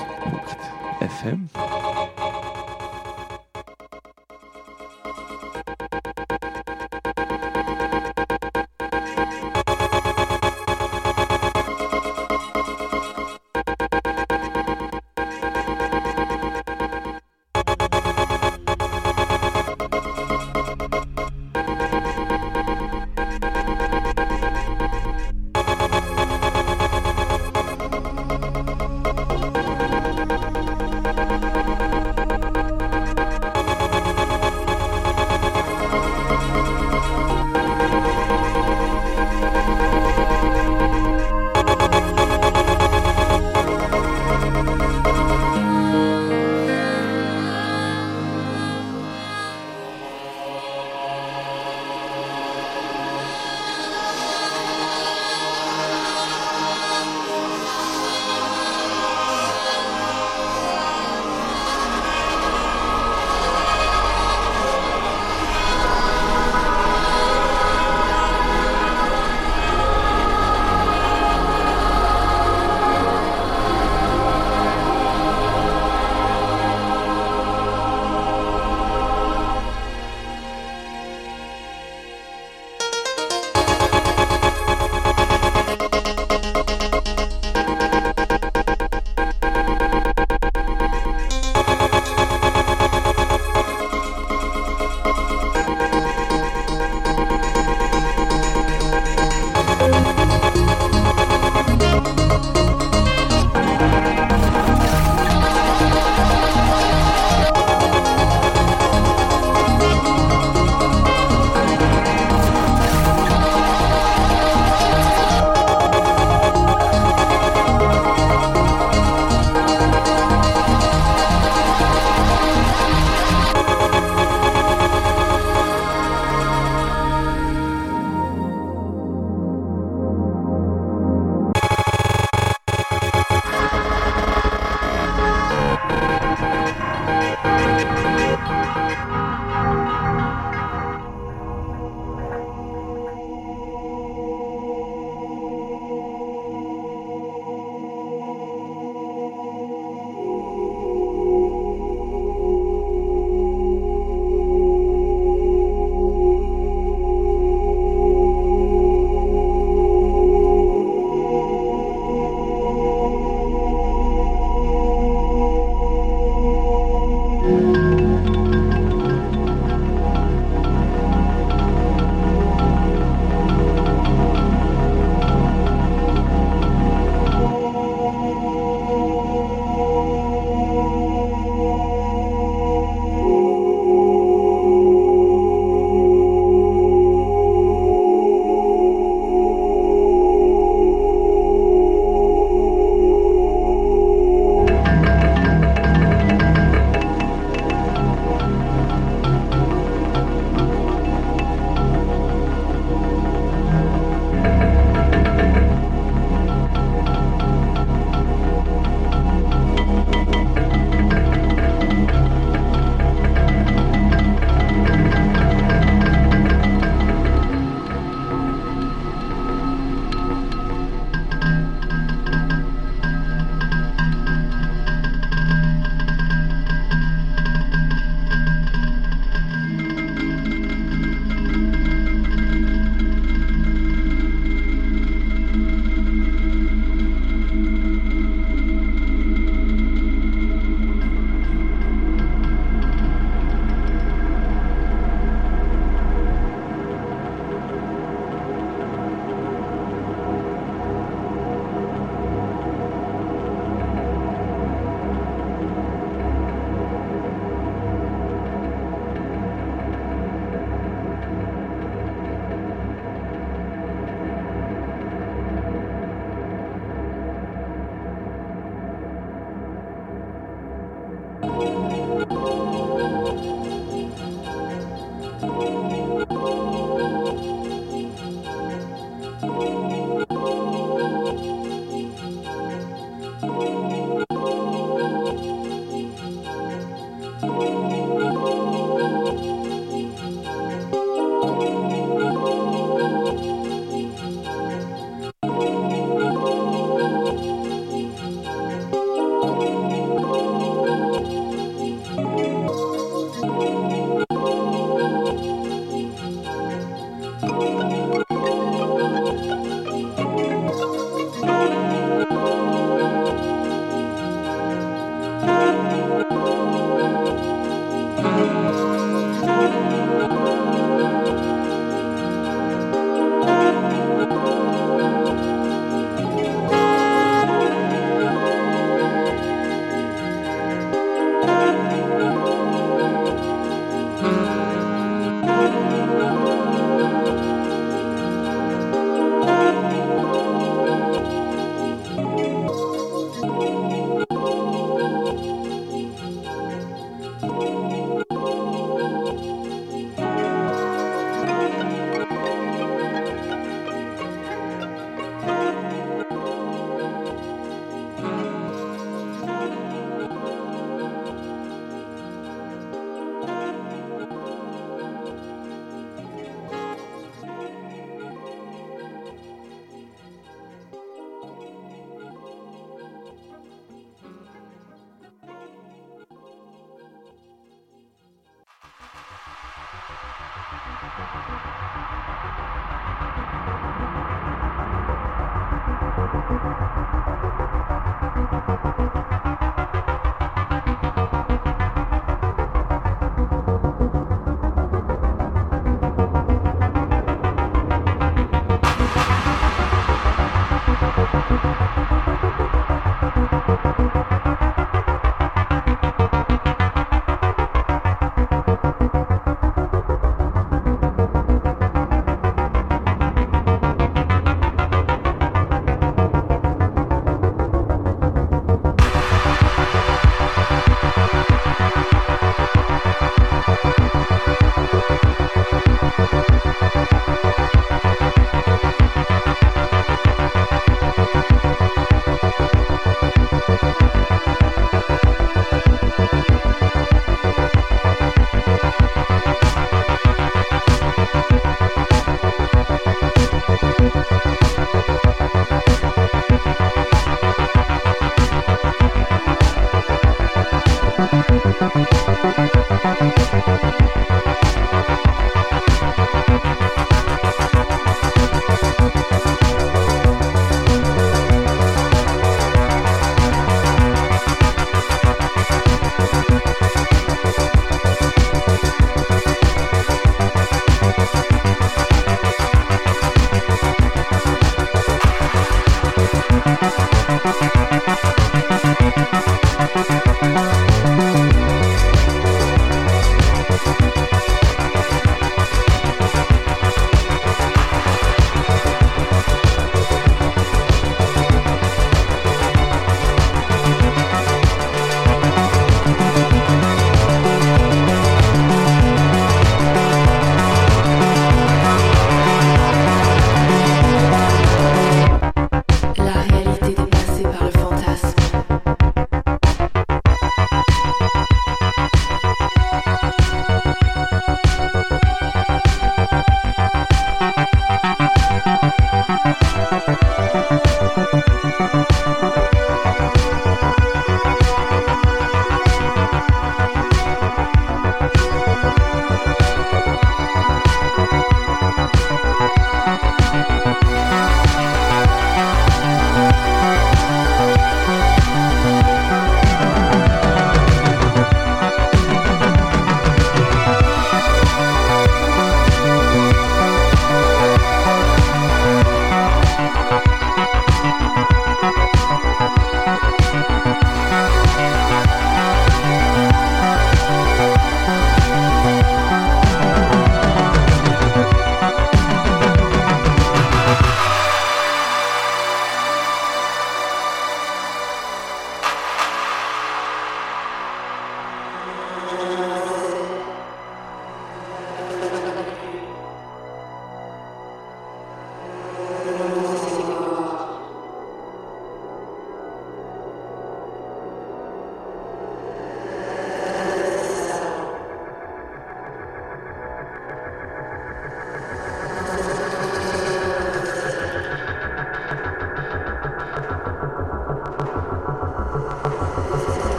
Thank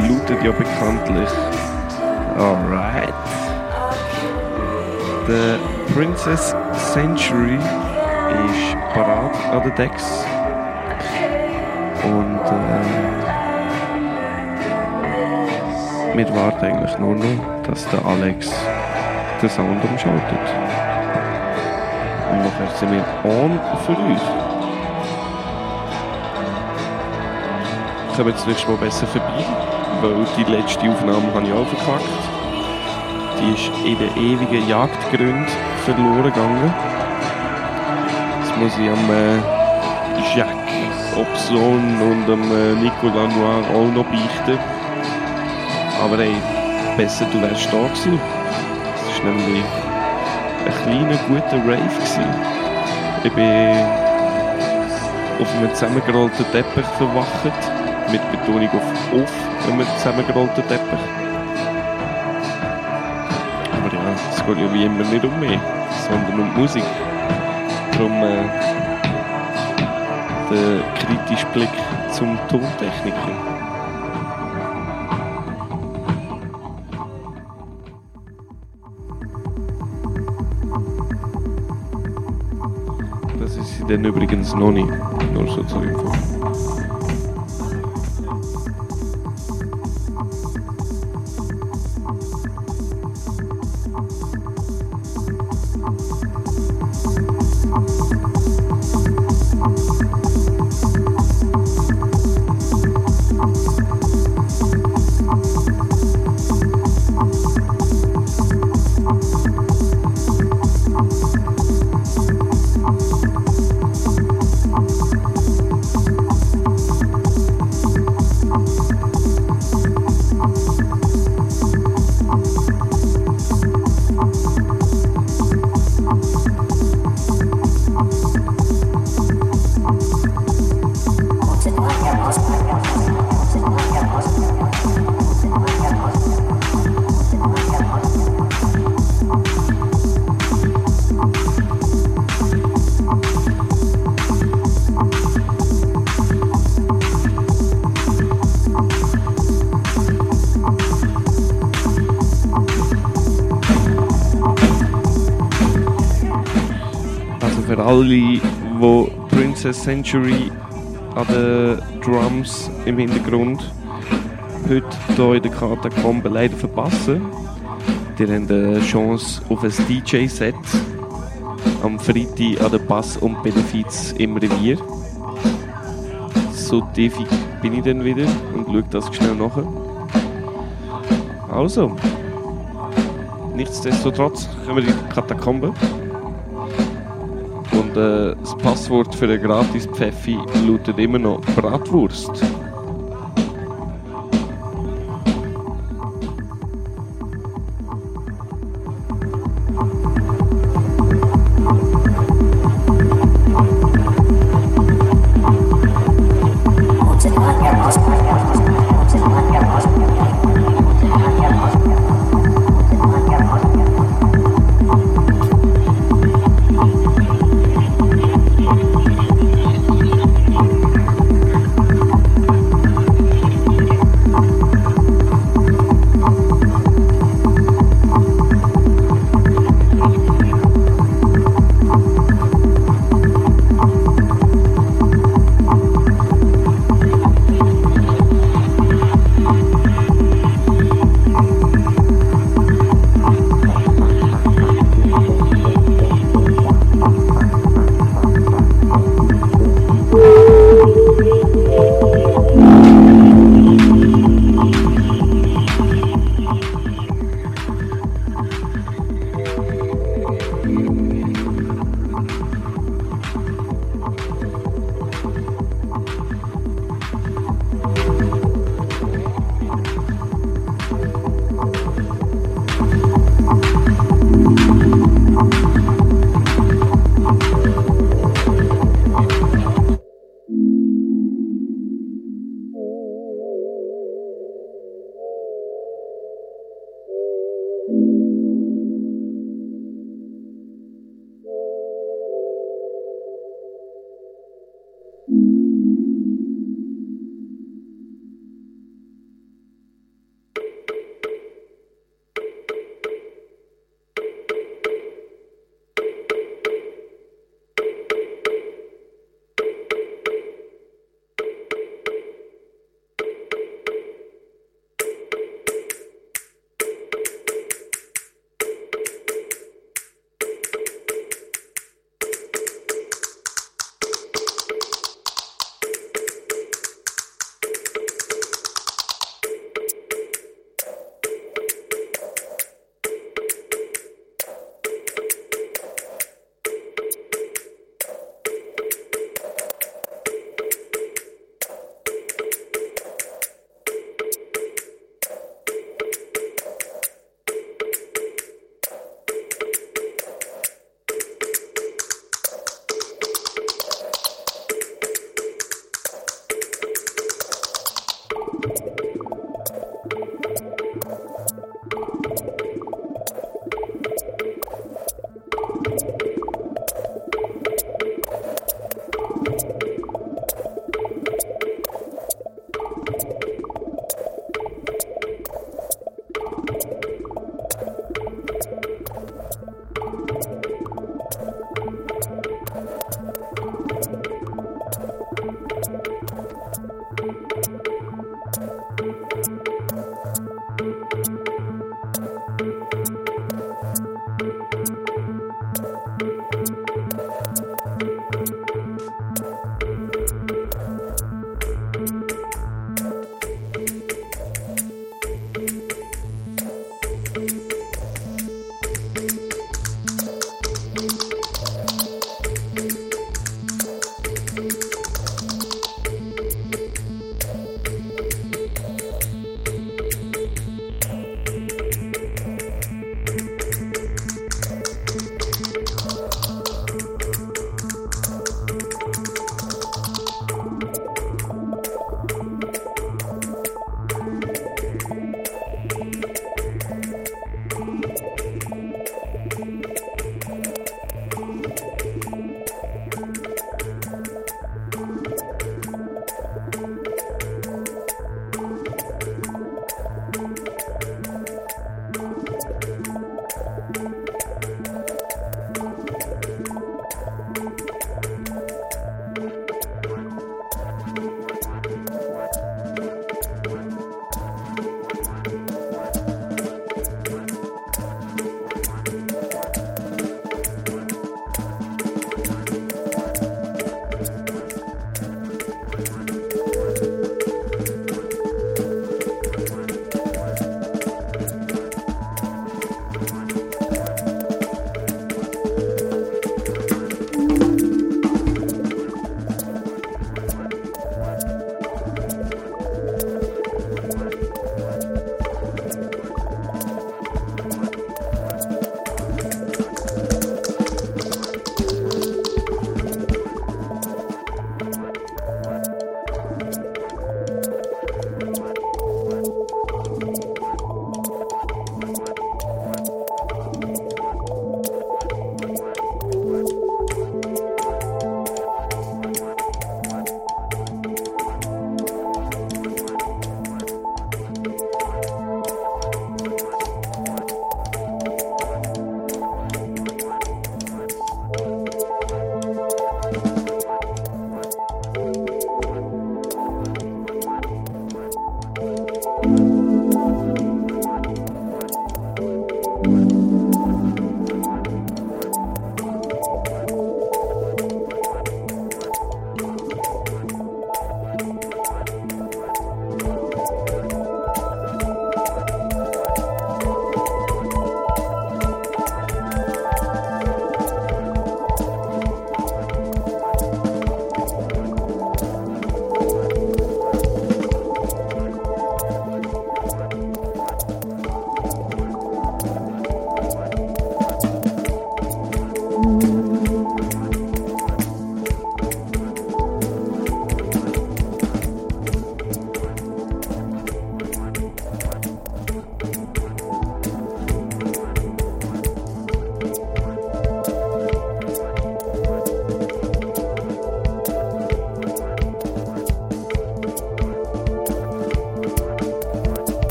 lautet ja bekanntlich Alright. Der Princess Century ist parat an den Decks. Und äh, wir warten eigentlich nur noch, dass der Alex den Sound umschaltet. Und nachher sind wir on für euch. Kommen jetzt nächstes Mal besser vorbei, weil die letzte Aufnahme habe ich auch verkackt. Die ist in den ewigen Jagdgründen verloren gegangen. Das muss ich am äh, Jacques Obson und am äh, Nicolas Noir auch noch beichten. Aber ey, besser du wärst da gewesen. Es war nämlich ein kleiner, guter Rave. Gewesen. Ich bin auf einem zusammengerollten Teppich verwacht. Mit Betonung auf auf einem zusammengerollten Teppich. Aber ja, es geht ja wie immer nicht um mich, sondern um die Musik. Darum äh, der kritische Blick zum Tontechniker. Das ist sie dann übrigens noch nicht. Nur so zur Info. Century an den Drums im Hintergrund heute hier in der Katakombe leider verpassen. Die haben eine Chance auf ein DJ-Set am Freitag an der Bass und Benefiz im Revier. So tief bin ich dann wieder und schaue das schnell nach. Also, nichtsdestotrotz kommen wir in die Katakombe. Und äh, das Passwort für ein gratis Pfeffi lautet immer noch Bratwurst.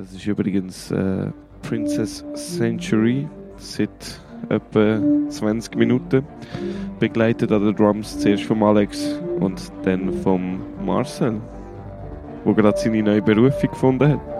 Das ist übrigens äh, Princess Century seit etwa 20 Minuten. Begleitet an den Drums zuerst vom Alex und dann vom Marcel, wo gerade seine neue Berufung gefunden hat.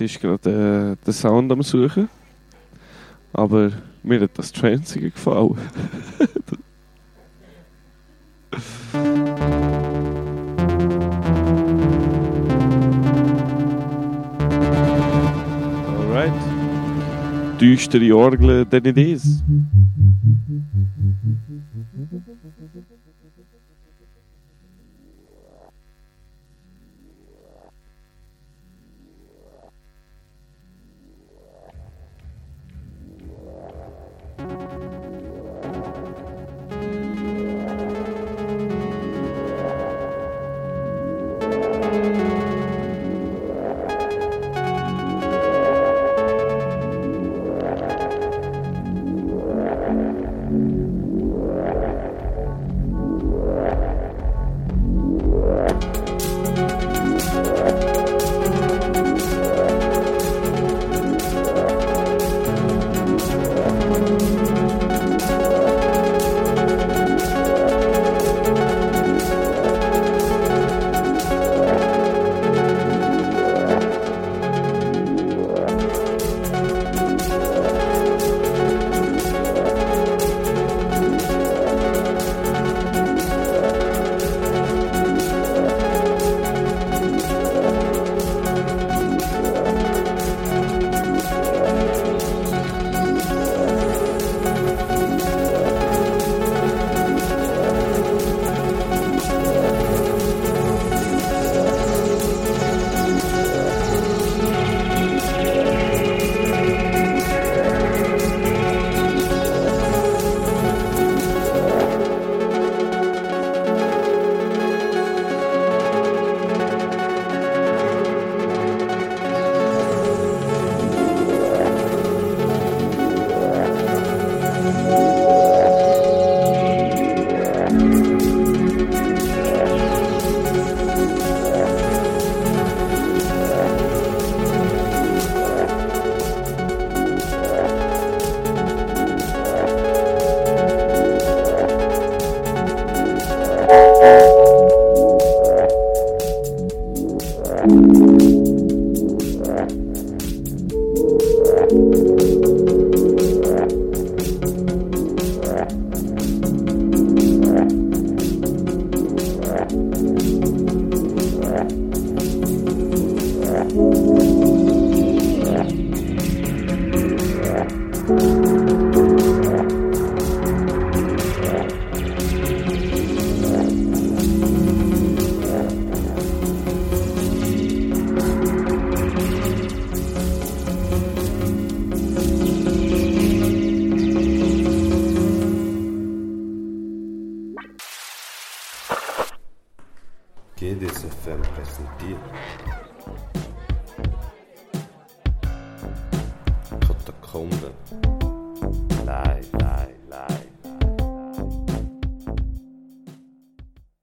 Es ist gerade äh, der Sound am Suchen. Aber mir hat das Transige gefallen. Alright. Düstere Orgel, then it is.